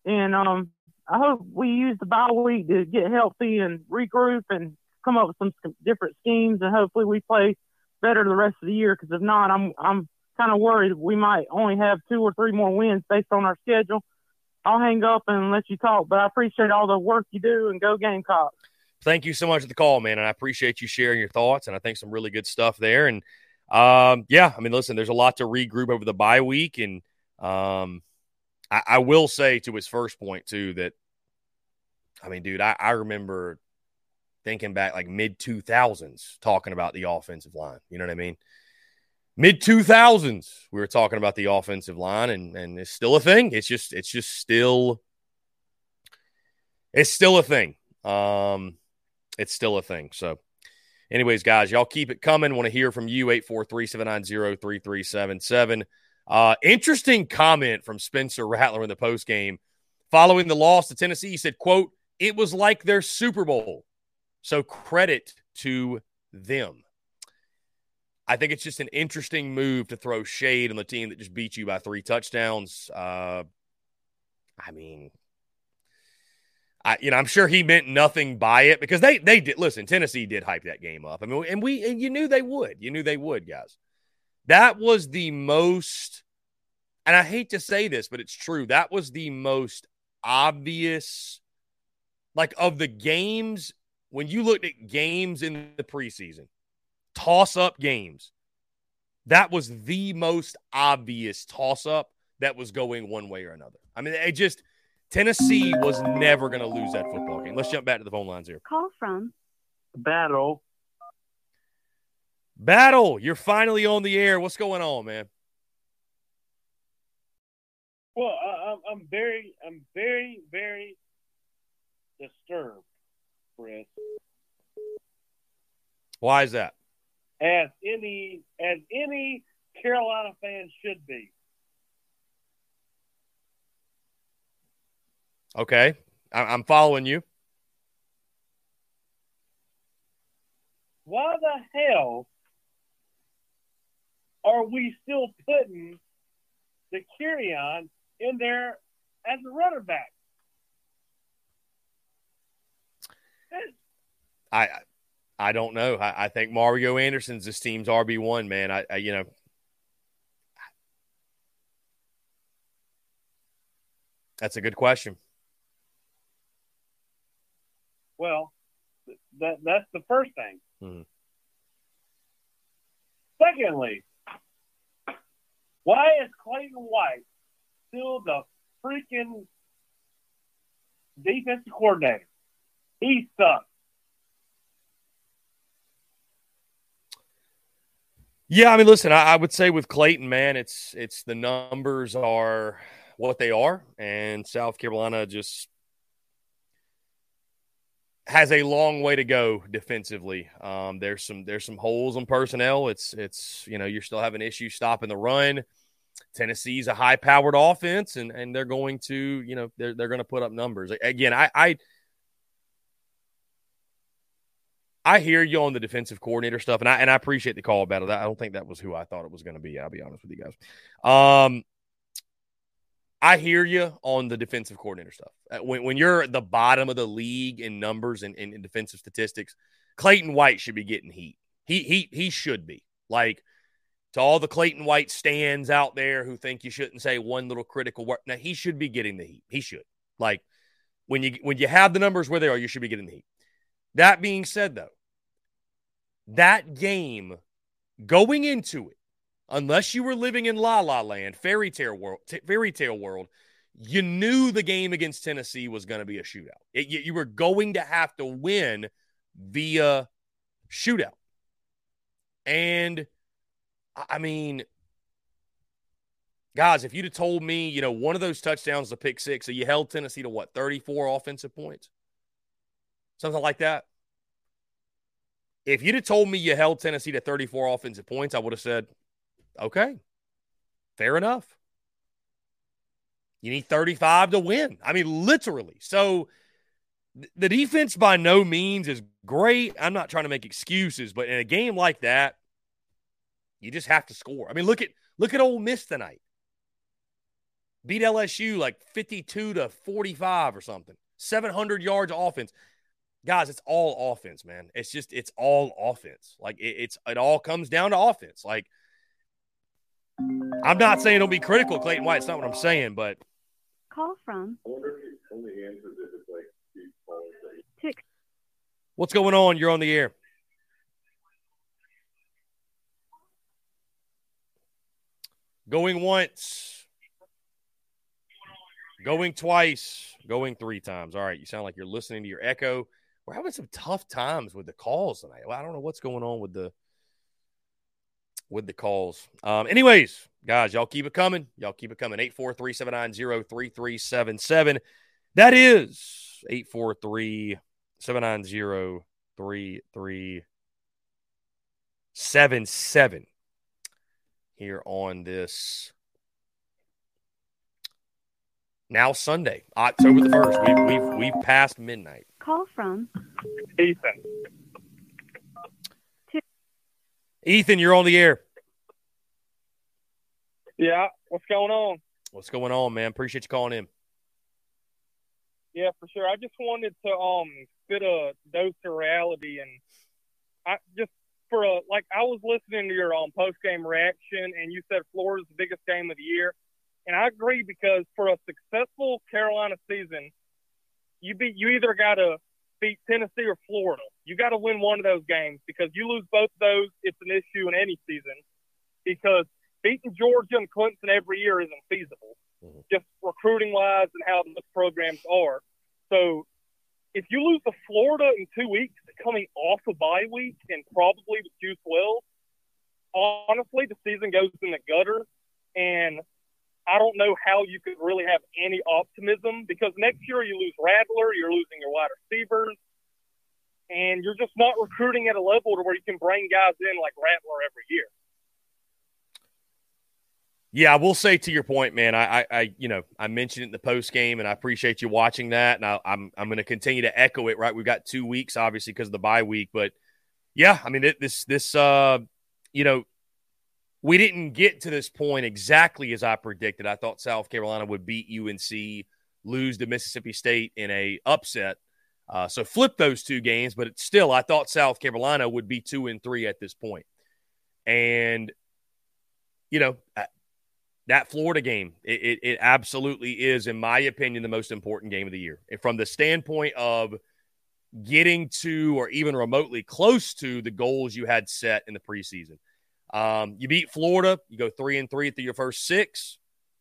And um, I hope we use the bye week to get healthy and regroup and come up with some different schemes, and hopefully we play better the rest of the year. Because if not, I'm I'm kind of worried we might only have two or three more wins based on our schedule. I'll hang up and let you talk, but I appreciate all the work you do and go Gamecocks. Thank you so much for the call, man, and I appreciate you sharing your thoughts. And I think some really good stuff there. And um, yeah, I mean, listen, there's a lot to regroup over the bye week, and um, I, I will say to his first point too that, I mean, dude, I, I remember thinking back like mid 2000s talking about the offensive line. You know what I mean? Mid 2000s, we were talking about the offensive line, and and it's still a thing. It's just it's just still it's still a thing. Um, it's still a thing. So Anyways, guys, y'all keep it coming. Want to hear from you, 843-790-3377. Uh, interesting comment from Spencer Rattler in the post game following the loss to Tennessee. He said, quote, it was like their Super Bowl. So credit to them. I think it's just an interesting move to throw shade on the team that just beat you by three touchdowns. Uh, I mean, I, you know, I'm sure he meant nothing by it because they they did listen. Tennessee did hype that game up. I mean, and we and you knew they would. You knew they would, guys. That was the most, and I hate to say this, but it's true. That was the most obvious, like of the games when you looked at games in the preseason, toss up games. That was the most obvious toss up that was going one way or another. I mean, it just Tennessee was never going to lose that football game. Let's jump back to the phone lines here. Call from Battle. Battle, you're finally on the air. What's going on, man? Well, I, I'm, I'm very, I'm very, very disturbed, Chris, Why is that? as any as any Carolina fan should be. Okay. I'm following you. Why the hell are we still putting the Carrion in there as a runner back? I I don't know. I, I think Mario Anderson's this team's RB one man. I, I you know that's a good question. Well, that that's the first thing. Mhm. Secondly, why is Clayton White still the freaking defensive coordinator? He sucks. Yeah, I mean, listen, I, I would say with Clayton, man, it's it's the numbers are what they are, and South Carolina just has a long way to go defensively. Um, there's some there's some holes in personnel. It's it's you know you're still having issues stopping the run. Tennessee's a high powered offense, and and they're going to you know they're they're going to put up numbers again. I I I hear you on the defensive coordinator stuff, and I and I appreciate the call about it. I don't think that was who I thought it was going to be. I'll be honest with you guys. Um, I hear you on the defensive coordinator stuff. Uh, When when you're at the bottom of the league in numbers and in, defensive statistics, Clayton White should be getting heat. He he he should be like to all the Clayton White stands out there who think you shouldn't say one little critical word. Now he should be getting the heat. He should like when you when you have the numbers where they are, you should be getting the heat. That being said, though, that game going into it, unless you were living in La La Land, fairy tale world, t- fairy tale world, you knew the game against Tennessee was going to be a shootout. It- you, you were going to have to win via shootout, and I mean. Guys, if you'd have told me, you know, one of those touchdowns, the pick six, so you held Tennessee to what, 34 offensive points? Something like that. If you'd have told me you held Tennessee to 34 offensive points, I would have said, okay, fair enough. You need 35 to win. I mean, literally. So the defense by no means is great. I'm not trying to make excuses, but in a game like that, you just have to score. I mean, look at look at Ole Miss tonight. Beat LSU like 52 to 45 or something. 700 yards offense guys, it's all offense, man. It's just it's all offense. Like it, it's it all comes down to offense. Like I'm not saying don't be critical, Clayton White. It's not what I'm saying, but Call from what's going on? You're on the air. Going once, going twice, going three times. All right, you sound like you're listening to your echo. We're having some tough times with the calls tonight. Well, I don't know what's going on with the with the calls. Um, anyways, guys, y'all keep it coming. Y'all keep it coming. 843-790-3377. That is 843-790-3377 here on this now Sunday, October the 1st. We've we've we've passed midnight. Call from Ethan. Ethan, you're on the air. Yeah, what's going on? What's going on, man? Appreciate you calling in. Yeah, for sure. I just wanted to um fit a dose of reality and I just for a like I was listening to your um post game reaction and you said Florida's the biggest game of the year. And I agree because for a successful Carolina season, you be you either gotta beat Tennessee or Florida. You gotta win one of those games because you lose both of those, it's an issue in any season. Because beating Georgia and Clemson every year isn't feasible. Mm-hmm. just recruiting wise and how the programs are. So if you lose to Florida in two weeks, coming off a bye week and probably with Juice Wells, honestly, the season goes in the gutter. And I don't know how you could really have any optimism because next year you lose Rattler, you're losing your wide receivers, and you're just not recruiting at a level to where you can bring guys in like Rattler every year. Yeah, I will say to your point, man. I, I, I you know, I mentioned it in the post game, and I appreciate you watching that. And I, I'm, I'm going to continue to echo it. Right, we've got two weeks, obviously, because of the bye week. But yeah, I mean, it, this, this, uh, you know, we didn't get to this point exactly as I predicted. I thought South Carolina would beat UNC, lose to Mississippi State in a upset. Uh, so flip those two games, but it's still, I thought South Carolina would be two and three at this point. And you know, that Florida game, it, it, it, absolutely is, in my opinion, the most important game of the year. And from the standpoint of getting to or even remotely close to the goals you had set in the preseason. Um, you beat Florida, you go three and three through your first six.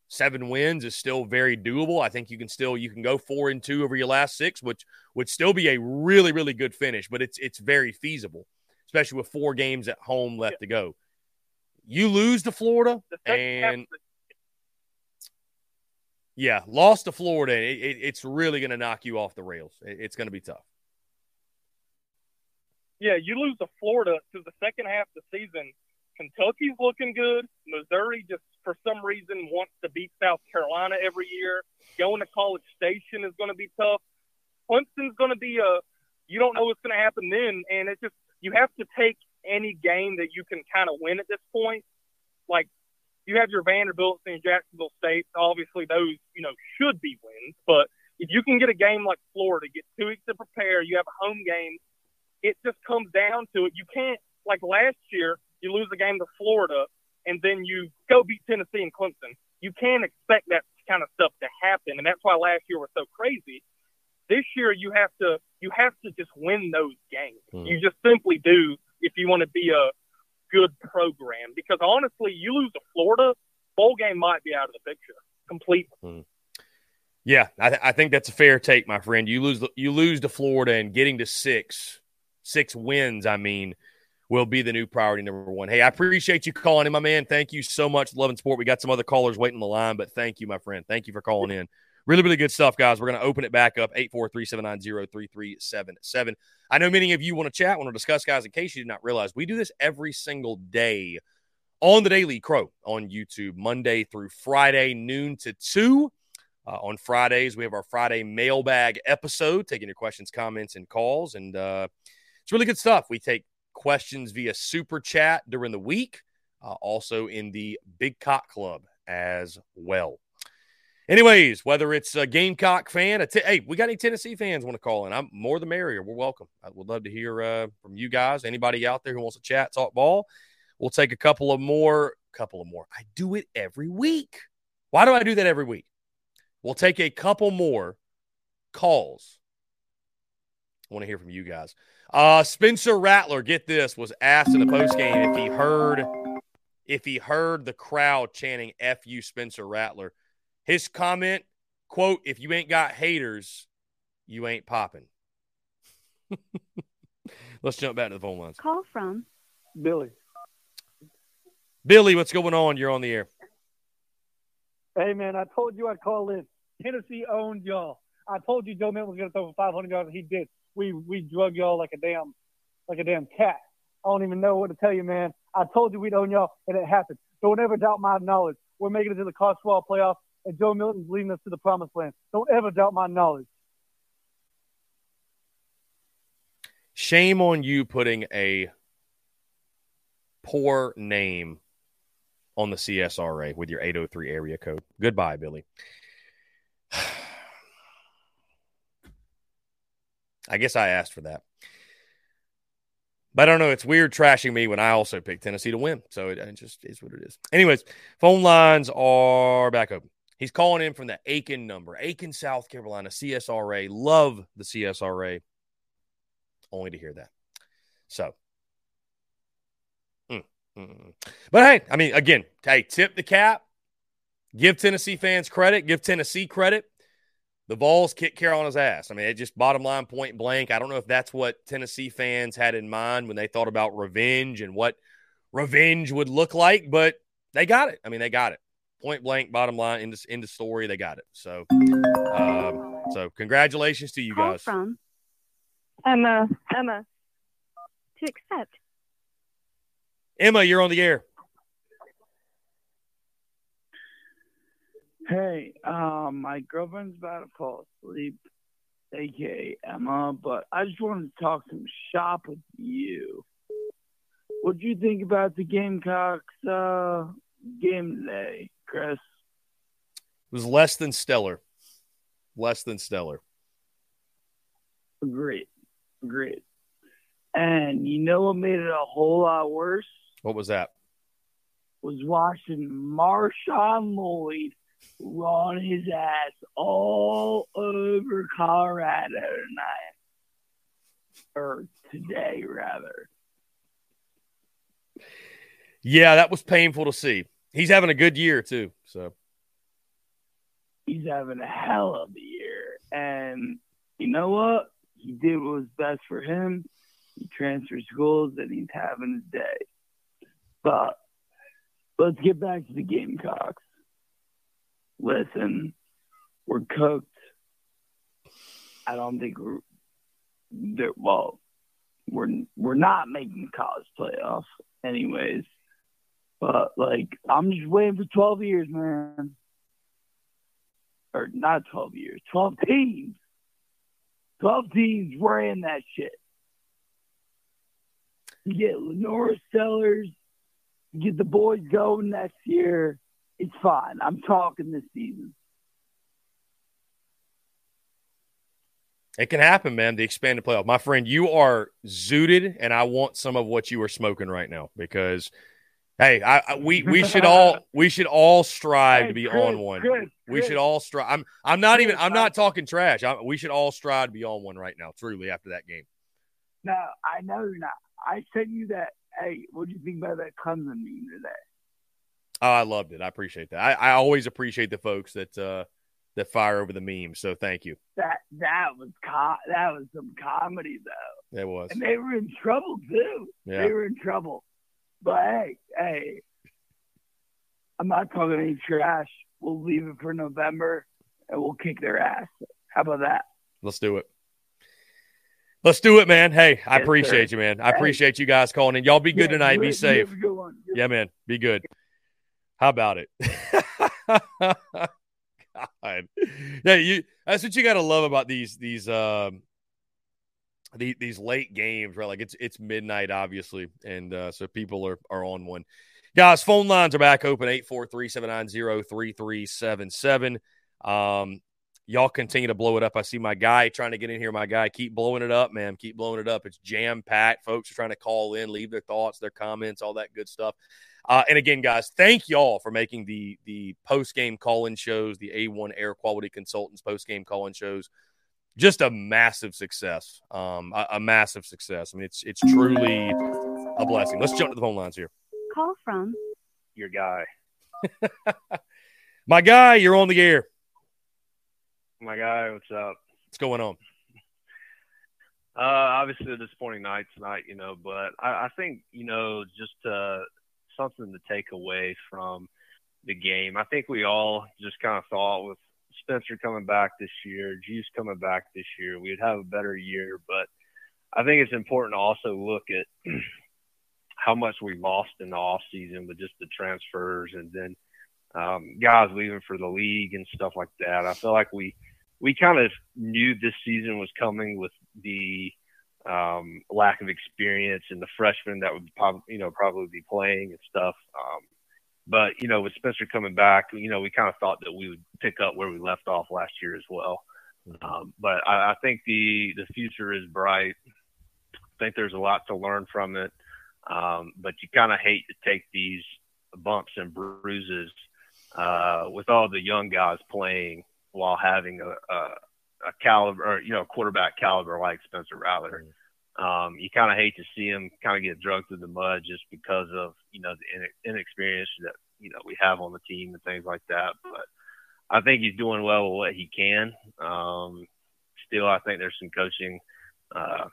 Seven wins is still very doable. I think you can still you can go four and two over your last six, which would still be a really, really good finish, but it's it's very feasible, especially with four games at home left yeah. to go. You lose to Florida and yeah, lost to Florida. It, it, it's really going to knock you off the rails. It, it's going to be tough. Yeah, you lose to Florida to the second half of the season. Kentucky's looking good. Missouri just for some reason wants to beat South Carolina every year. Going to College Station is going to be tough. Clemson's going to be a you don't know what's going to happen then, and it's just you have to take any game that you can kind of win at this point. Like you have your Vanderbilts and Jacksonville State. Obviously, those you know should be wins. But if you can get a game like Florida, get two weeks to prepare, you have a home game. It just comes down to it. You can't like last year. You lose a game to Florida, and then you go beat Tennessee and Clemson. You can't expect that kind of stuff to happen, and that's why last year was so crazy. This year, you have to you have to just win those games. Hmm. You just simply do if you want to be a good program because honestly, you lose to Florida, bowl game might be out of the picture completely. Hmm. Yeah, I, th- I, think that's a fair take, my friend. You lose you lose to Florida and getting to six six wins. I mean, will be the new priority number one. Hey, I appreciate you calling in, my man. Thank you so much, Love and support. We got some other callers waiting on the line, but thank you, my friend. Thank you for calling in. Really, really good stuff, guys. We're going to open it back up 843 790 3377. I know many of you want to chat, want to discuss, guys. In case you did not realize, we do this every single day on the Daily Crow on YouTube, Monday through Friday, noon to 2. Uh, on Fridays, we have our Friday mailbag episode, taking your questions, comments, and calls. And uh, it's really good stuff. We take questions via super chat during the week, uh, also in the Big Cock Club as well. Anyways, whether it's a Gamecock fan, a t- hey, we got any Tennessee fans want to call in? I'm more the merrier. We're welcome. I would love to hear uh, from you guys. Anybody out there who wants to chat, talk ball, we'll take a couple of more. Couple of more. I do it every week. Why do I do that every week? We'll take a couple more calls. I want to hear from you guys. Uh, Spencer Rattler, get this, was asked in the post game if he heard if he heard the crowd chanting "F you, Spencer Rattler." His comment, quote, if you ain't got haters, you ain't popping. Let's jump back to the phone lines. Call from Billy. Billy, what's going on? You're on the air. Hey, man, I told you I'd call in. Tennessee owned y'all. I told you Joe Milton was going to throw for 500 yards, and he did. We we drug y'all like a damn like a damn cat. I don't even know what to tell you, man. I told you we'd own y'all, and it happened. Don't ever doubt my knowledge. We're making it to the Cotswold playoff and Joe Milton's leading us to the promised land. Don't ever doubt my knowledge. Shame on you putting a poor name on the CSRA with your 803 area code. Goodbye, Billy. I guess I asked for that. But I don't know. It's weird trashing me when I also picked Tennessee to win. So it, it just is what it is. Anyways, phone lines are back open. He's calling in from the Aiken number, Aiken, South Carolina, CSRA. Love the CSRA. Only to hear that. So, mm, mm, mm. but hey, I mean, again, hey, tip the cap. give Tennessee fans credit, give Tennessee credit. The Vols kicked Carolina's ass. I mean, it just bottom line point blank. I don't know if that's what Tennessee fans had in mind when they thought about revenge and what revenge would look like, but they got it. I mean, they got it. Point blank, bottom line, in the, in the story, they got it. So, um, so congratulations to you Call guys. from Emma. Emma. to accept. Emma, you're on the air. Hey, um, my girlfriend's about to fall asleep, aka Emma, but I just wanted to talk some shop with you. What'd you think about the Gamecocks uh, game today, Chris? It was less than stellar. Less than stellar. Great, great. And you know what made it a whole lot worse? What was that? Was watching Marshawn Lloyd run his ass all over Colorado tonight. Or today, rather. Yeah, that was painful to see. He's having a good year too. So He's having a hell of a year. And you know what? He did what was best for him. He transferred schools and he's having his day. But let's get back to the Gamecocks. Listen, we're cooked. I don't think we're there. Well, we're we're not making the college playoffs, anyways. But like, I'm just waiting for 12 years, man. Or not 12 years, 12 teams. 12 teams wearing that shit. You get LaNorris Sellers, you get the boys going next year. It's fine. I'm talking this season. it can happen, man. The expanded playoff. My friend, you are zooted, and I want some of what you are smoking right now because hey, I, I we we should all we should all strive Hey, to be Chris, on one. Chris, we should all strive. I'm I'm not even I'm not talking trash. I, we should all strive to be on one right now. Truly, after that game. No, I know you're not. I sent you that. Hey, what do you think about that Clemson meme today? Oh, I loved it. I appreciate that. I, I always appreciate the folks that uh that fire over the memes. So thank you. That that was co- that was some comedy though, It was. and they were in trouble too. Yeah. They were in trouble. But hey, hey, I'm not talking any trash. We'll leave it for November, and we'll kick their ass. How about that? Let's do it. Let's do it, man. Hey, I Yes, appreciate sir. you, man. I Hey. appreciate you guys calling in. Y'all be good Yeah, tonight. Be safe. have a good one. Yeah, man. Be good. How about it? God. Yeah, you that's what you gotta love about these these um these, these late games, right? Like it's it's midnight, obviously, and uh, so people are are on one. Guys, phone lines are back open 843-790-3377. Um y'all continue to blow it up. I see my guy trying to get in here. My guy, keep blowing it up, man. Keep blowing it up. It's jam packed. Folks are trying to call in, leave their thoughts, their comments, all that good stuff. Uh, and again, guys, thank y'all for making the the post game call in shows, the A1 Air Quality Consultants post game call in shows, just a massive success. Um, a, a massive success. I mean, it's it's truly a blessing. Let's jump to the phone lines here. Call from Your guy. My guy, you're on the air. My guy, what's up? What's going on? Uh, obviously a disappointing night tonight, you know, but I, I think, you know, just uh, something to take away from the game. I think we all just kind of thought with Spencer coming back this year, Juice coming back this year, we'd have a better year. But I think it's important to also look at how much we lost in the off season with just the transfers and then um, guys leaving for the league and stuff like that. I feel like we we kind of knew this season was coming with the um, lack of experience and the freshmen that would probably you know probably be playing and stuff. Um, but you know, with Spencer coming back, you know, we kind of thought that we would pick up where we left off last year as well. Um, but I, I think the the future is bright. I think there's a lot to learn from it. Um, but you kind of hate to take these bumps and bruises uh, with all the young guys playing while having a, a, a caliber, or, you know, quarterback caliber like Spencer Rattler. Um, you kind of hate to see him kind of get drugged through the mud just because of, you know, the in- inexperience that you know we have on the team and things like that. But I think he's doing well with what he can. Um, still, I think there's some coaching uh,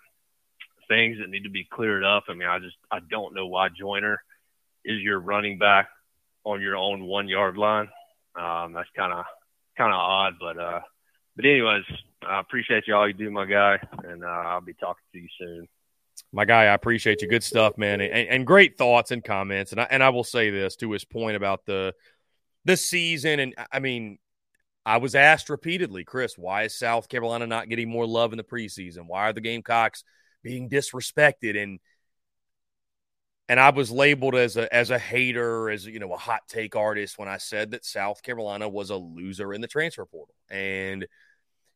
things that need to be cleared up. I mean, I just I don't know why Joyner is your running back on your own one yard line. Um, that's kind of kind of odd, but uh, but anyways, I appreciate you all you do, my guy, and uh, I'll be talking to you soon. My guy, I appreciate you. Good stuff, man, and, and great thoughts and comments. And I, and I will say this to his point about the the season, and I mean, I was asked repeatedly, Chris, why is South Carolina not getting more love in the preseason? Why are the Gamecocks being disrespected? And and I was labeled as a as a hater, as you know, a hot take artist when I said that South Carolina was a loser in the transfer portal. And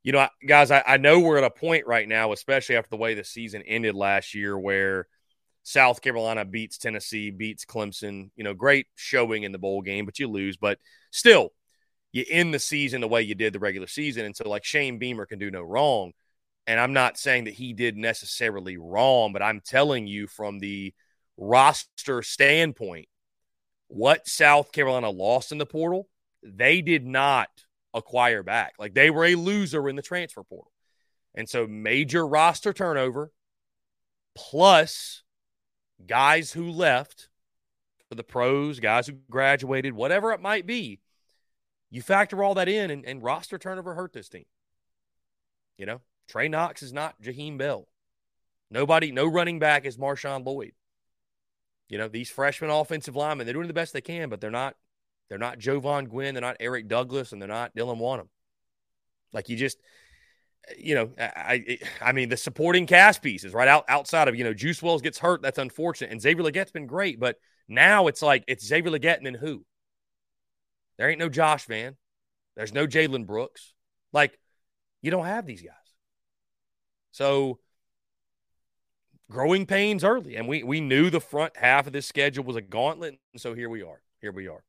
you know, guys, I, I know we're at a point right now, especially after the way the season ended last year, where South Carolina beats Tennessee, beats Clemson. You know, great showing in the bowl game, but you lose. But still, you end the season the way you did the regular season. And so, like, Shane Beamer can do no wrong. And I'm not saying that he did necessarily wrong, but I'm telling you from the roster standpoint, what South Carolina lost in the portal, they did not acquire back. Like they were a loser in the transfer portal. And so major roster turnover plus guys who left for the pros, guys who graduated, whatever it might be. You factor all that in, and, and roster turnover hurt this team. You know, Trey Knox is not Jaheim Bell. Nobody, no running back is Marshawn Lloyd. You know, these freshman offensive linemen, they're doing the best they can, but they're not they're not Jovaughn Gwyn, they're not Eric Douglas, and they're not Dylan Wonnum. Like you just you know, I, I mean, the supporting cast pieces right out outside of you know, Juice Wells gets hurt. That's unfortunate, and Xavier Legette's been great, but now it's like it's Xavier Legette and then who? There ain't no Josh Vann, There's no Jalen Brooks. Like, you don't have these guys. So growing pains early. And we we knew the front half of this schedule was a gauntlet. And so here we are. Here we are.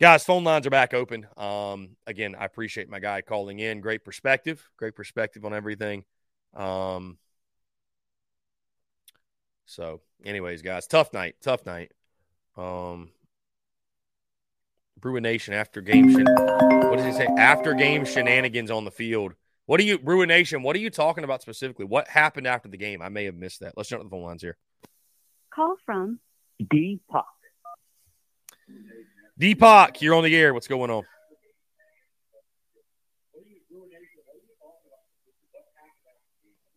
Guys, phone lines are back open. Um, again, I appreciate my guy calling in. Great perspective. Great perspective on everything. Um, so, anyways, guys, tough night. Tough night. Um, Bruin Nation after game. Shen- what does he say? After game shenanigans on the field. What are you, Bruin Nation? What are you talking about specifically? What happened after the game? I may have missed that. Let's jump to the phone lines here. Call from Deepak. Deepak, you're on the air. What's going on?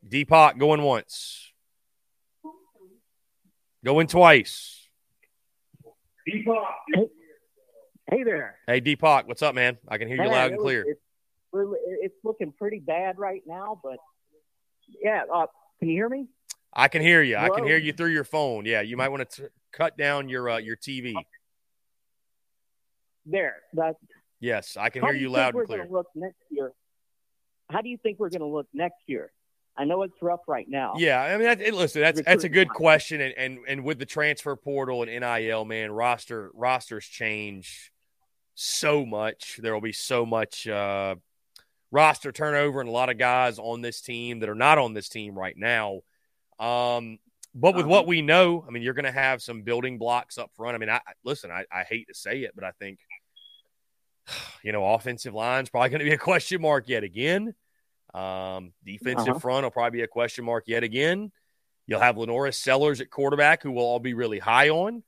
Deepak going once. Going twice. Deepak. Hey, hey there. Hey, Deepak, what's up, man? I can hear you Man, loud and clear. It's, really- it's looking pretty bad right now, but yeah. Uh, can you hear me? I can hear you. I can hear you through your phone. Yeah, you might want to cut down your uh, your TV. There. That, Yes, I can hear you loud and clear. Look next year. How do you think we're going to look next year? I know it's rough right now. Yeah, I mean, that, it- listen, that's that's a good question, and, and and with the transfer portal and NIL, man, roster rosters change so much. There will be so much uh, roster turnover, and a lot of guys on this team that are not on this team right now. Um, but with what we know, I mean, you're going to have some building blocks up front. I mean, I I- listen, I, I hate to say it, but I think you know, offensive line's probably going to be a question mark yet again. Um, defensive Uh-huh. front will probably be a question mark yet again. You'll have LaNorris Sellers at quarterback, who we'll all be really high on.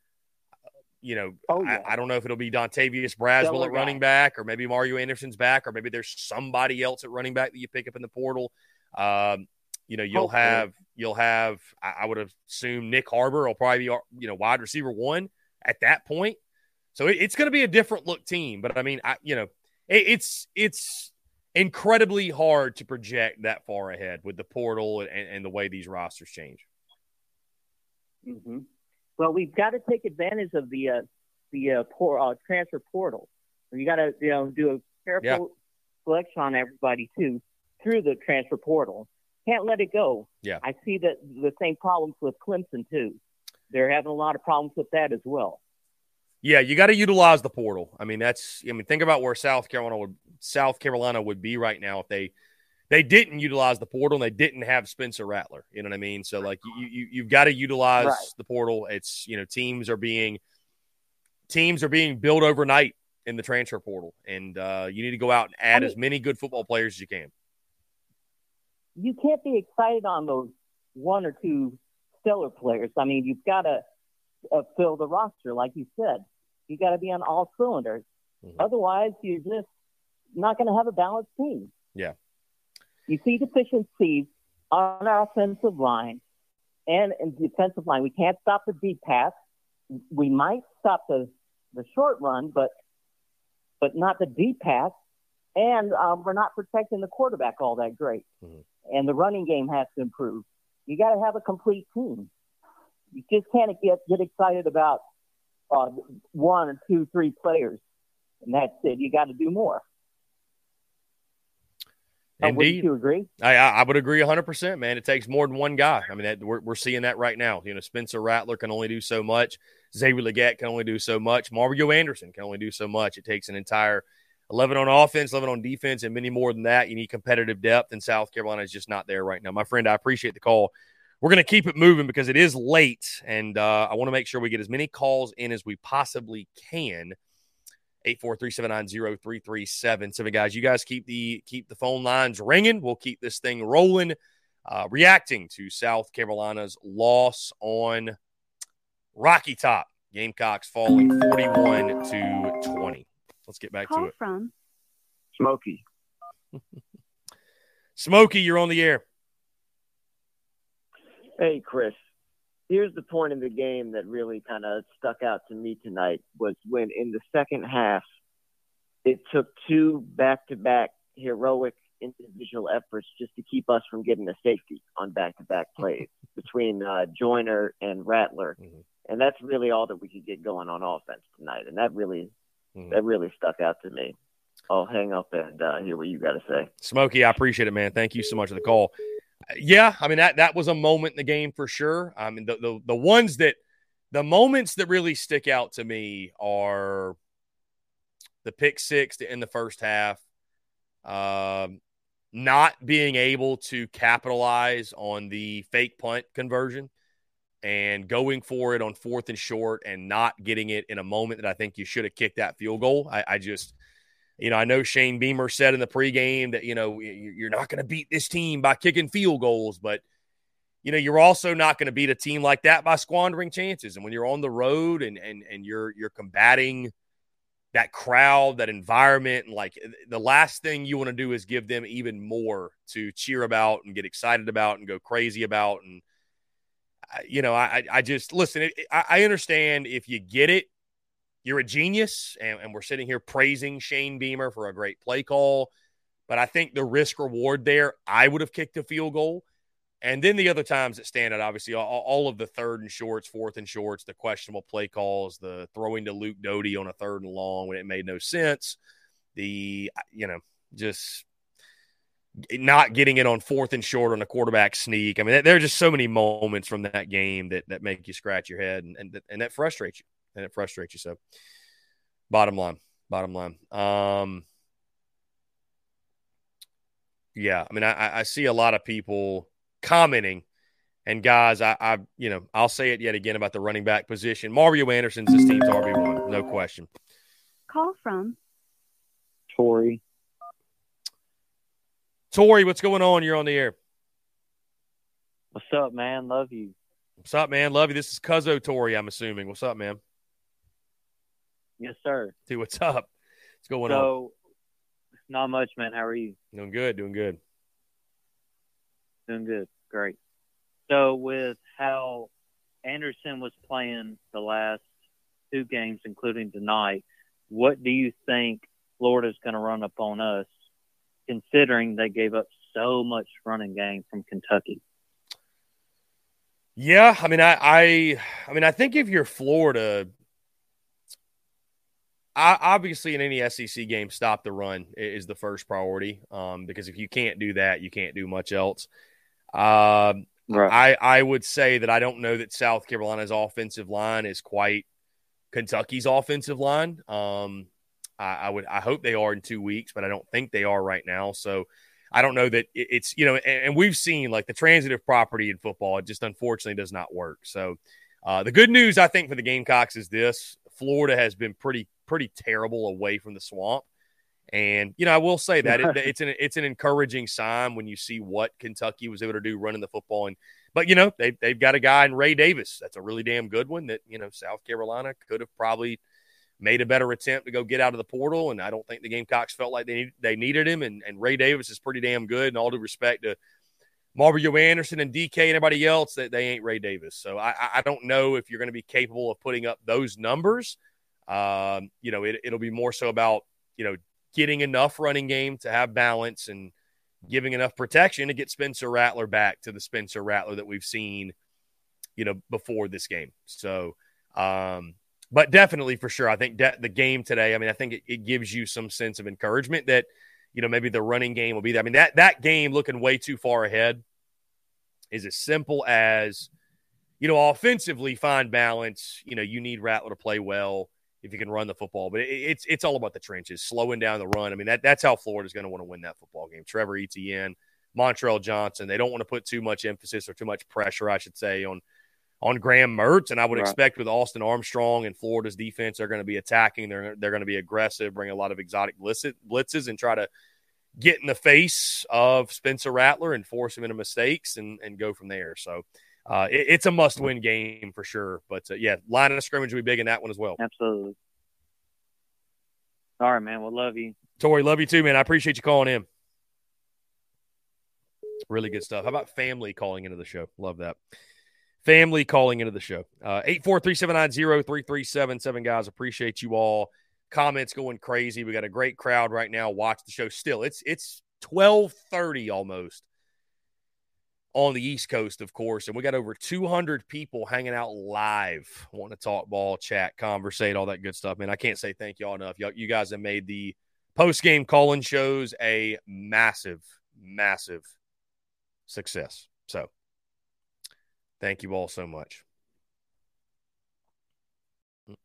You know, I, I don't know if it'll be Dontavius Braswell at running back, or maybe Mario Anderson's back, or maybe there's somebody else at running back that you pick up in the portal. Um, you know, you'll Hopefully. have you'll have I, I would assume Nyck Harbor will probably be you know wide receiver one at that point. So it, it's going to be a different look team. But I mean, I you know, it, it's it's incredibly hard to project that far ahead with the portal and, and the way these rosters change. hmm Well, we've got to take advantage of the uh, the uh, por- uh, transfer portal. You got to you know do a careful Yeah. selection on everybody too through the transfer portal. Can't let it go. Yeah. I see that the same problems with Clemson too. They're having a lot of problems with that as well. Yeah, you got to utilize the portal. I mean, that's I mean, think about where South Carolina would South Carolina would be right now if they they didn't utilize the portal and they didn't have Spencer Rattler. You know what I mean? So like you, you you've got to utilize Right. the portal. It's you know teams are being teams are being built overnight in the transfer portal, and uh, you need to go out and add I mean- as many good football players as you can. you can't be excited on those one or two stellar players. I mean, you've got to uh, fill the roster, like you said. You got to be on all cylinders. Otherwise, you're just not going to have a balanced team. Yeah. You see deficiencies on our offensive line and in defensive line. We can't stop the deep pass. We might stop the the short run, but but not the deep pass. And um, we're not protecting the quarterback all that great. And the running game has to improve. You got to have a complete team. You just can't get get excited about uh, one or two, three players, and that's it. You got to do more. Uh, wouldn't you agree? I, I I would agree 100%, man. It takes more than one guy. I mean, that, we're, we're seeing that right now. You know, Spencer Rattler can only do so much. Xavier Legette can only do so much. Mario Anderson can only do so much. It takes an entire 11 on offense, 11 on defense, and many more than that. You need competitive depth, and South Carolina is just not there right now. My friend, I appreciate the call. We're going to keep it moving because it is late, and uh, I want to make sure we get as many calls in as we possibly can. 843-790-3377. So, guys, you guys keep the keep the phone lines ringing. We'll keep this thing rolling. Uh, reacting to South Carolina's loss on Rocky Top. Gamecocks falling 41 to 20. Let's get back to Call it. from Smoky. Smokey, you're on the air. Hey, Chris. Here's the point in the game that really kind of stuck out to me tonight was when in the second half, it took two back-to-back heroic individual efforts just to keep us from getting a safety on back-to-back plays between uh, Joyner and Rattler, and that's really all that we could get going on offense tonight, and that really that really stuck out to me. I'll hang up and uh, hear what you got to say. Smokey, I appreciate it, man. Thank you so much for the call. Yeah, I mean that that was a moment in the game for sure. I mean the the, the ones that the moments that really stick out to me are the pick six to end the first half, um, not being able to capitalize on the fake punt conversion and going for it on fourth and short and not getting it in a moment that I think you should have kicked that field goal. I, I just, you know, I know Shane Beamer said in the pregame that, you know, you- you're not going to beat this team by kicking field goals, but, you know, you're also not going to beat a team like that by squandering chances. And when you're on the road and, and, and you're, you're combating that crowd, that environment, and like the last thing you want to do is give them even more to cheer about and get excited about and go crazy about. And, you know, I, I- I just listen. I, I understand if you get it, you're a genius, and, and we're sitting here praising Shane Beamer for a great play call. But I think the risk reward there, I would have kicked a field goal. And then the other times that stand out, obviously, all, all of the third and shorts, fourth and shorts, the questionable play calls, the throwing to Luke Doty on a third and long when it made no sense, the, you know, just not getting it on fourth and short on a quarterback sneak. I mean, there are just so many moments from that game that, that make you scratch your head and, and, and that frustrates you. And it frustrates you. So, bottom line, bottom line. Um, yeah, I mean, I, I see a lot of people commenting, and guys, I, I, you know, I'll say it yet again about the running back position. Mario Anderson's this team's RB one, no question. Call from Tori. Tori, what's going on? You're on the air. What's up, man? Love you. What's up, man? Love you. This is Cuzzo Tori, I'm assuming. What's up, man? Yes, sir. Dude, what's up? What's going on? so, not much, man. How are you? Doing good, doing good. Doing good. Great. So, with how Anderson was playing the last two games, including tonight, what do you think Florida's going to run up on us, considering they gave up so much running game from Kentucky? Yeah, I mean, I, I, I mean, I think if you're Florida, obviously in any SEC game, stop the run is the first priority. Um, because if you can't do that, you can't do much else. Um, I, I would say that I don't know that South Carolina's offensive line is quite Kentucky's offensive line. Um, I, I would, I hope they are in two weeks, but I don't think they are right now. So I don't know that it- it's, you know, and, and we've seen like the transitive property in football, it just unfortunately does not work. So uh, the good news, I think, for the Gamecocks is this Florida has been pretty pretty terrible away from the swamp. And you know, I will say that it, it's an it's an encouraging sign when you see what Kentucky was able to do running the football. And but you know, they they've got a guy in Ray Davis that's a really damn good one that you know South Carolina could have probably made a better attempt to go get out of the portal. And I don't think the Gamecocks felt like they need, they needed him. And and Ray Davis is pretty damn good. And all due respect to Mario Anderson and DK and everybody else, that they ain't Ray Davis. So I I don't know if you're going to be capable of putting up those numbers. Um, you know, it, it'll be more so about you know getting enough running game to have balance and giving enough protection to get Spencer Rattler back to the Spencer Rattler that we've seen, you know, before this game. So, um, but definitely for sure, I think de- the game today. I mean, I think it, it, gives you some sense of encouragement that you know maybe the running game will be there. I mean, that that game looking way too far ahead is as simple as you know offensively find balance. You know, you need Rattler to play well if you can run the football. But it, it's it's all about the trenches, slowing down the run. I mean, that that's how Florida's going to want to win that football game. Trevor Etienne, Montrell Johnson. They don't want to put too much emphasis or too much pressure, I should say, on on Graham Mertz. And I would right. expect with Austin Armstrong and Florida's defense, they're going to be attacking. They're they're going to be aggressive, bring a lot of exotic blitzes, and try to get in the face of Spencer Rattler and force him into mistakes and and go from there. So uh, it, it's a must win game for sure. But uh, yeah, line of scrimmage will be big in that one as well. Absolutely. All right, man. We'll love you. Tori, love you too, man. I appreciate you calling in. Really good stuff. How about family calling into the show? Love that. Family calling into the show. Uh, 843 guys. Appreciate you all. Comments going crazy. We got a great crowd right now. Watch the show. Still, it's it's 1230 almost on the East Coast, of course. And we got over 200 people hanging out live, want to talk ball, chat, conversate, all that good stuff. Man, I can't say thank y'all enough. Y'all, you guys have made the post game calling shows a massive, massive success. So thank you all so much.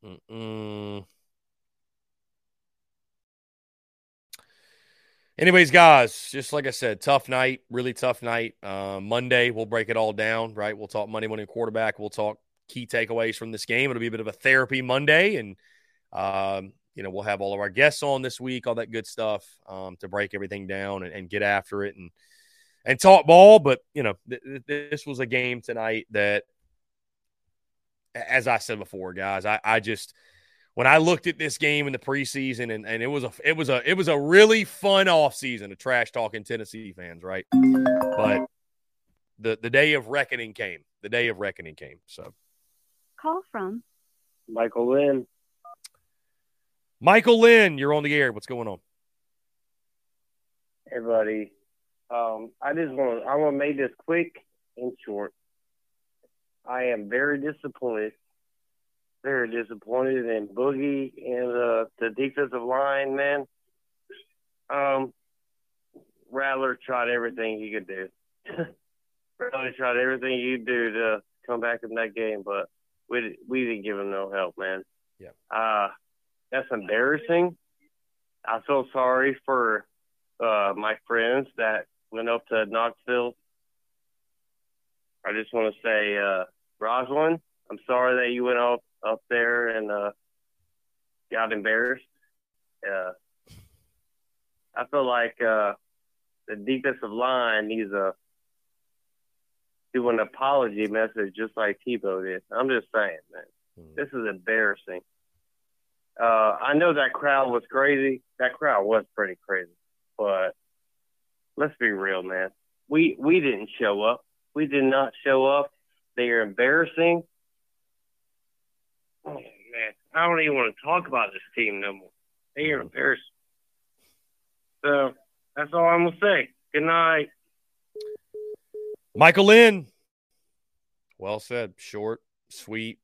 Mm-mm-mm. Anyways, guys, just like I said, tough night, really tough night. Uh, Monday, we'll break it all down, right? We'll talk Monday morning quarterback. We'll talk key takeaways from this game. It'll be a bit of a therapy Monday, and um, you know we'll have all of our guests on this week, all that good stuff um, to break everything down and, and, get after it and and talk ball. But you know, th- th- this was a game tonight that, as I said before, guys, I, I just when I looked at this game in the preseason, and, and it was a it was a it was a really fun offseason of trash talking Tennessee fans, right? But the the day of reckoning came. The day of reckoning came. So call from Michael Lynn. Michael Lynn, you're on the air. What's going on? Hey buddy. Um, I just want to I want to make this quick and short. I am very disappointed very disappointed in Boogie and uh, the defensive line, man. Um, Rattler tried everything he could do. Rattler tried everything he could do to come back in that game, but we we didn't give him no help, man. Yeah. Uh, that's embarrassing. I feel sorry for uh, my friends that went up to Knoxville. I just want to say, uh, Rosalind, I'm sorry that you went up up there and uh, got embarrassed. Uh, I feel like uh, the defensive line needs a do an apology message just like Tebow did. I'm just saying, man, mm-hmm. this is embarrassing. Uh, I know that crowd was crazy. That crowd was pretty crazy, but let's be real, man. We we didn't show up. We did not show up. They are embarrassing. Oh man, I don't even want to talk about this team no more. They are embarrassing. So that's all I'm gonna say. Good night. Michael Lynn. Well said. Short, sweet,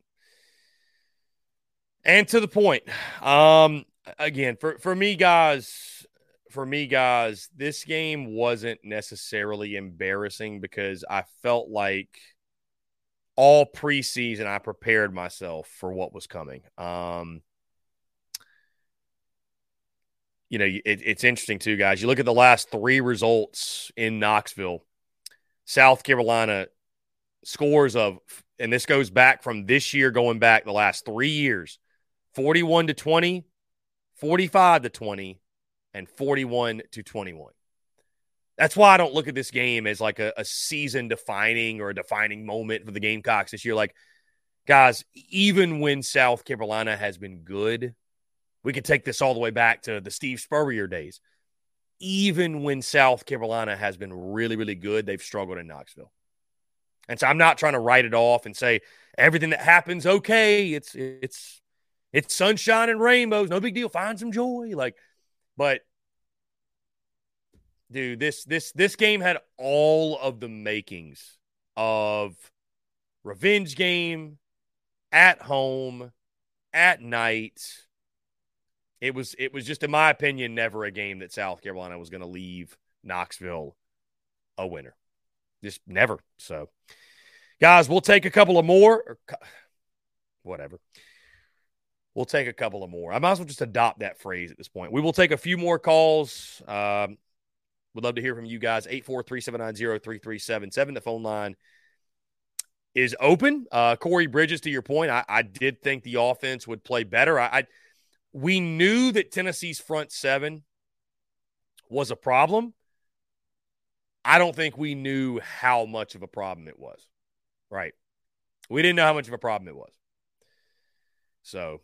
and to the point. Um, again, for for me, guys, for me, guys, this game wasn't necessarily embarrassing because I felt like all preseason I prepared myself for what was coming. Um, you know, it, it's interesting too, guys. You look at the last three results in Knoxville. South Carolina scores of, and this goes back from this year, going back the last three years 41 to 20, 45 to 20, and 41 to 21. That's why I don't look at this game as like a, a season defining or a defining moment for the Gamecocks this year. Like, guys, even when South Carolina has been good, we could take this all the way back to the Steve Spurrier days. Even when South Carolina has been really, really good, they've struggled in Knoxville. And so I'm not trying to write it off and say everything that happens, okay, it's it's it's sunshine and rainbows, no big deal. Find some joy. Like, but dude, this this this game had all of the makings of revenge game at home at night. It was it was just in my opinion never a game that South Carolina was going to leave Knoxville a winner. Just never. So guys, we'll take a couple of more or, whatever. We'll take a couple of more. I might as well just adopt that phrase at this point. We will take a few more calls. Um, would love to hear from you guys. 843-790-3377. The phone line is open. Uh, Corey Bridges, to your point, I, I did think the offense would play better. I, I we knew that Tennessee's front seven was a problem. I don't think we knew how much of a problem it was. Right. We didn't know how much of a problem it was. So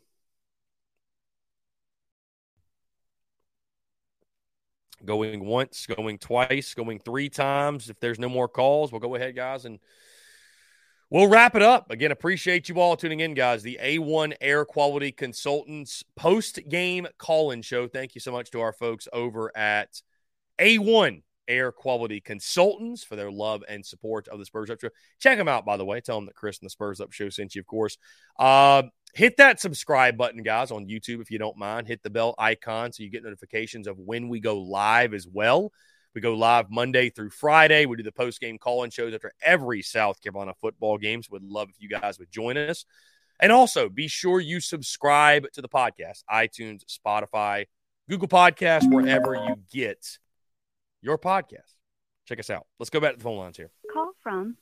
going once, going twice, going three times. If there's no more calls, we'll go ahead, guys, and we'll wrap it up. Again, appreciate you all tuning in, guys. The A1 Air Quality Consultants post game call in show. Thank you so much to our folks over at A1 Air Quality Consultants for their love and support of the Spurs Up Show. Check them out, by the way. Tell them that Chris and the Spurs Up Show sent you, of course. Uh, hit that subscribe button, guys, on YouTube if you don't mind. Hit the bell icon so you get notifications of when we go live as well. We go live Monday through Friday. We do the post game call in shows after every South Carolina football games. Would love if you guys would join us. And also be sure you subscribe to the podcast, iTunes, Spotify, Google Podcasts, wherever you get your podcast. Check us out. Let's go back to the phone lines here. Call from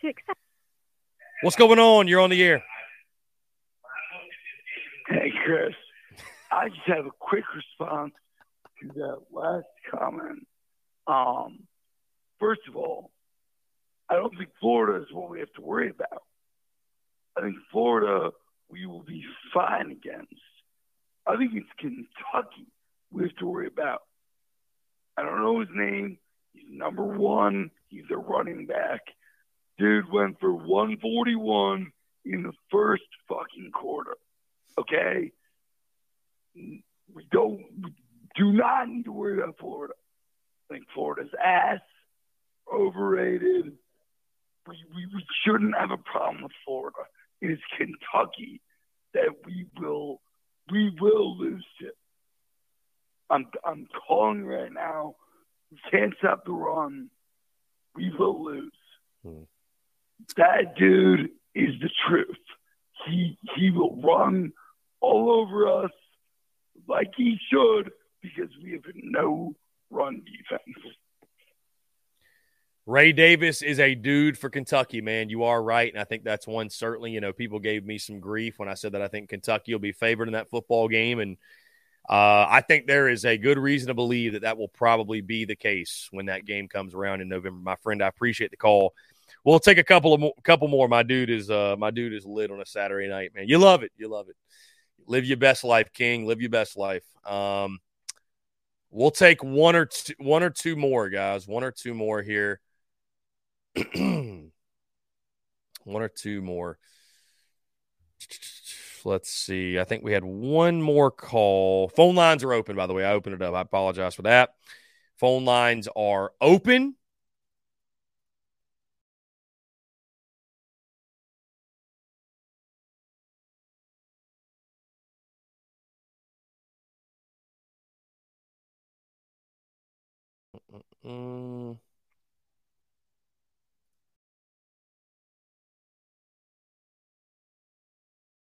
to accept. What's going on? You're on the air. Hey, Chris. I just have a quick response to that last comment. Um, first of all, I don't think Florida is what we have to worry about. I think Florida we will be fine against. I think it's Kentucky we have to worry about. I don't know his name. He's number one. He's a running back. Dude went for 141 in the first fucking quarter. Okay? We don't, we do not need to worry about Florida. I think Florida's ass, overrated. We, we, we shouldn't have a problem with Florida. It is Kentucky that we will we will lose to. I'm I'm calling right now. We can't stop the run. We will lose. Hmm. That dude is the truth. He he will run all over us like he should because we have no run defense. Ray Davis is a dude for Kentucky, man. You are right. And I think that's one certainly, you know, people gave me some grief when I said that I think Kentucky will be favored in that football game. And uh, I think there is a good reason to believe that that will probably be the case when that game comes around in November. My friend, I appreciate the call. We'll take a couple of mo- couple more. My dude is uh, my dude is lit on a Saturday night, man. You love it. You love it. Live your best life, King. Live your best life. Um, we'll take one or two, one or two more, guys. One or two more here. one or two more. Let's see. I think we had one more call. Phone lines are open, by the way. I opened it up. I apologize for that. Phone lines are open. Mm.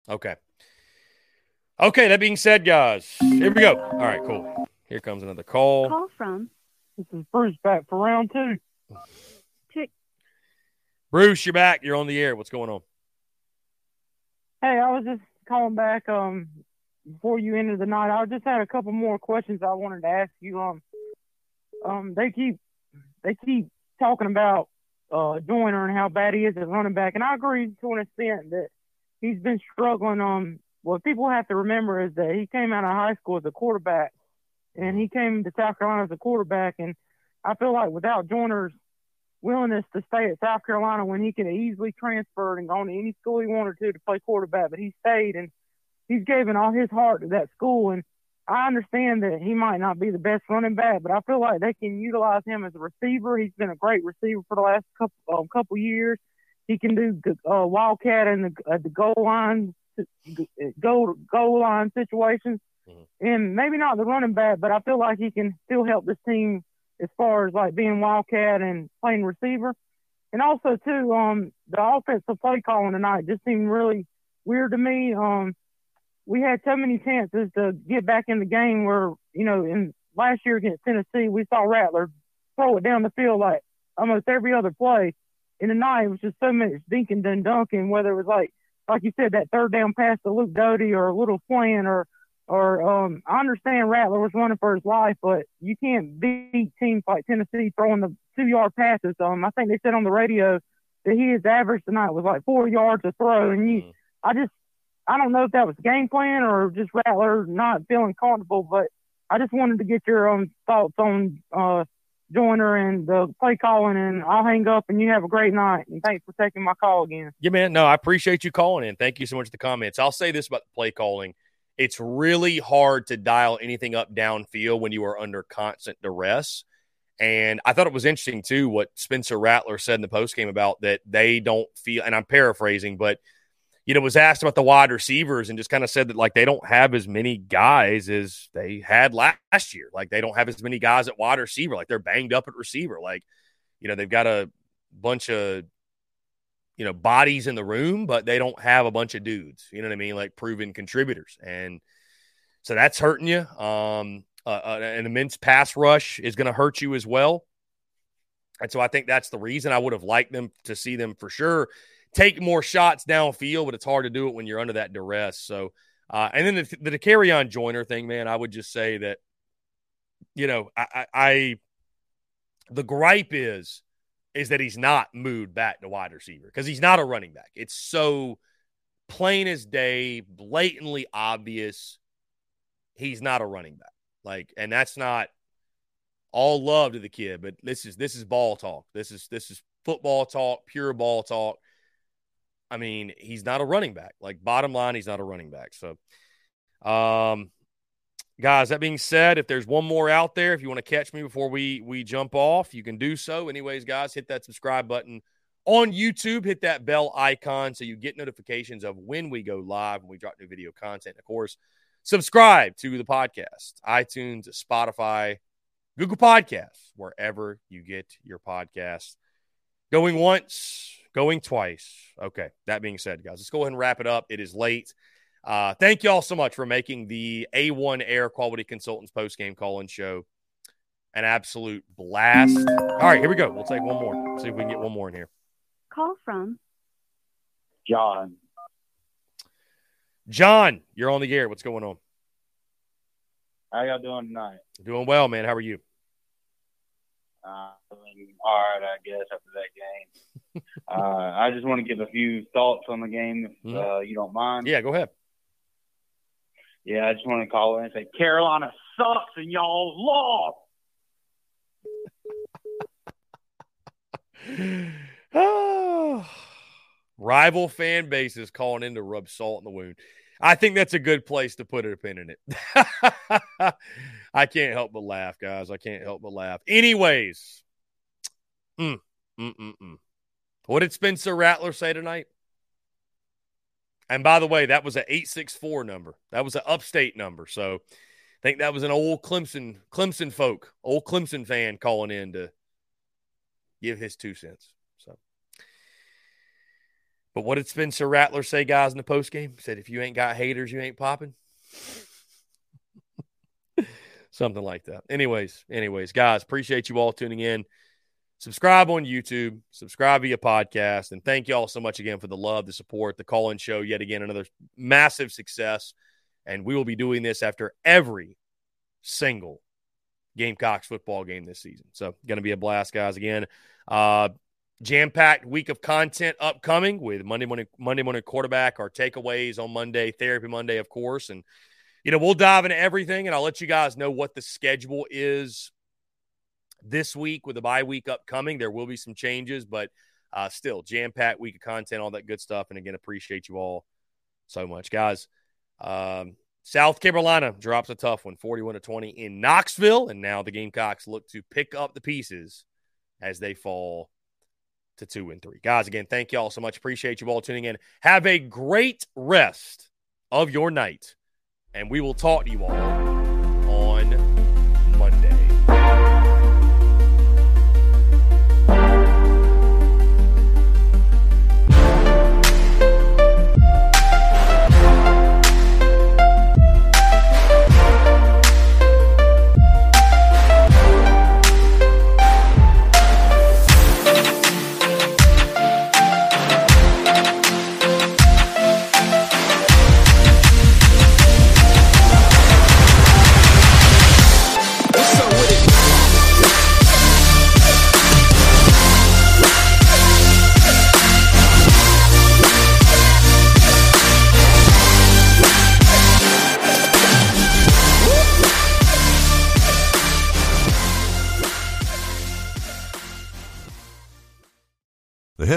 Okay. Okay, that being said, guys, here we go. All right, cool. Here comes another call. Call from This is Bruce back for round two. to Bruce, you're back. You're on the air. What's going on? Hey, I was just calling back um before you ended the night. I just had a couple more questions I wanted to ask you. Um, um, they keep they keep talking about uh Joyner and how bad he is at running back, and I agree to an extent that he's been struggling. Um, what people have to remember is that he came out of high school as a quarterback, and he came to South Carolina as a quarterback, and I feel like without Joyner's willingness to stay at South Carolina when he could have easily transferred and gone to any school he wanted to to play quarterback, but he stayed and he's given all his heart to that school. And I understand that he might not be the best running back, but I feel like they can utilize him as a receiver. He's been a great receiver for the last couple um, couple years. He can do uh, wildcat in the, uh, the goal line goal goal line situations, mm-hmm. and maybe not the running back, but I feel like he can still help this team as far as like being wildcat and playing receiver. And also too, um, the offensive play calling tonight just seemed really weird to me. Um, we had so many chances to get back in the game where, you know, in last year against Tennessee, we saw Rattler throw it down the field like almost every other play. And tonight it was just so much dinking and dunking, whether it was like, like you said, that third down pass to Luke Doty or a little slant or or um, I understand Rattler was running for his life, but you can't beat teams like Tennessee throwing the two yard passes. Um, I think they said on the radio that he his average tonight was like four yards a throw, and you, mm. I just, I don't know if that was game plan or just Rattler not feeling comfortable, but I just wanted to get your own thoughts on uh, Joyner and the play calling, and I'll hang up and you have a great night. And thanks for taking my call again. Yeah, man. No, I appreciate you calling in. Thank you so much for the comments. I'll say this about the play calling it's really hard to dial anything up downfield when you are under constant duress. And I thought it was interesting too what Spencer Rattler said in the post game about that they don't feel, and I'm paraphrasing, but you know, was asked about the wide receivers and just kind of said that like they don't have as many guys as they had last year. Like they don't have as many guys at wide receiver. Like they're banged up at receiver. Like, you know, they've got a bunch of you know, bodies in the room, but they don't have a bunch of dudes. You know what I mean? Like proven contributors, and so that's hurting you. Um, uh, uh, an immense pass rush is going to hurt you as well. And so I think that's the reason I would have liked them to see them for sure take more shots downfield, but it's hard to do it when you're under that duress. So, uh, and then the, the carry on Joyner thing, man, I would just say that, you know, I, I, I the gripe is is that he's not moved back to wide receiver because he's not a running back. It's so plain as day, blatantly obvious. He's not a running back. Like, and that's not all love to the kid, but this is this is ball talk. This is this is football talk, pure ball talk. I mean, he's not a running back. Like bottom line, he's not a running back. So um Guys, that being said, if there's one more out there, if you want to catch me before we we jump off, you can do so. Anyways, guys, hit that subscribe button on YouTube. Hit that bell icon so you get notifications of when we go live and we drop new video content. Of course, subscribe to the podcast, iTunes, Spotify, Google Podcasts, wherever you get your podcasts. Going once, going twice. Okay, that being said, guys, let's go ahead and wrap it up. It is late. Uh, thank you all so much for making the A1 Air Quality Consultants post game call in show an absolute blast. All right, here we go. We'll take one more. See if we can get one more in here. Call from John. John, you're on the air. What's going on? How y'all doing tonight? Doing well, man. How are you? Uh, all right, I guess after that game. Uh, I just want to give a few thoughts on the game, if mm-hmm. uh, you don't mind. Yeah, go ahead. Yeah, I just want to call in and say Carolina sucks and y'all lost. oh, rival fan bases calling in to rub salt in the wound. I think that's a good place to put a pin in it. I can't help but laugh, guys. I can't help but laugh. Anyways, mm, mm, mm, mm. What did Spencer Rattler say tonight? And by the way, that was an 864 number. That was an upstate number. So I think that was an old Clemson Clemson folk, old Clemson fan calling in to give his two cents. So But what did Spencer Rattler say, guys, in the post game? Said if you ain't got haters, you ain't popping. Something like that. Anyways, anyways, guys, appreciate you all tuning in. Subscribe on YouTube, subscribe via podcast, and thank you all so much again for the love, the support, the call in show. Yet again, another massive success. And we will be doing this after every single Gamecocks football game this season. So, going to be a blast, guys. Again, uh, jam packed week of content upcoming with Monday morning, Monday morning quarterback, our takeaways on Monday, therapy Monday, of course. And, you know, we'll dive into everything and I'll let you guys know what the schedule is this week with the bye week upcoming. There will be some changes, but uh, still jam packed week of content, all that good stuff. And again, appreciate you all so much, guys. Um, South Carolina drops a tough one, 41 to 20 in Knoxville. And now the Gamecocks look to pick up the pieces as they fall to two and three. Guys, again, thank you all so much. Appreciate you all tuning in. Have a great rest of your night. And we will talk to you all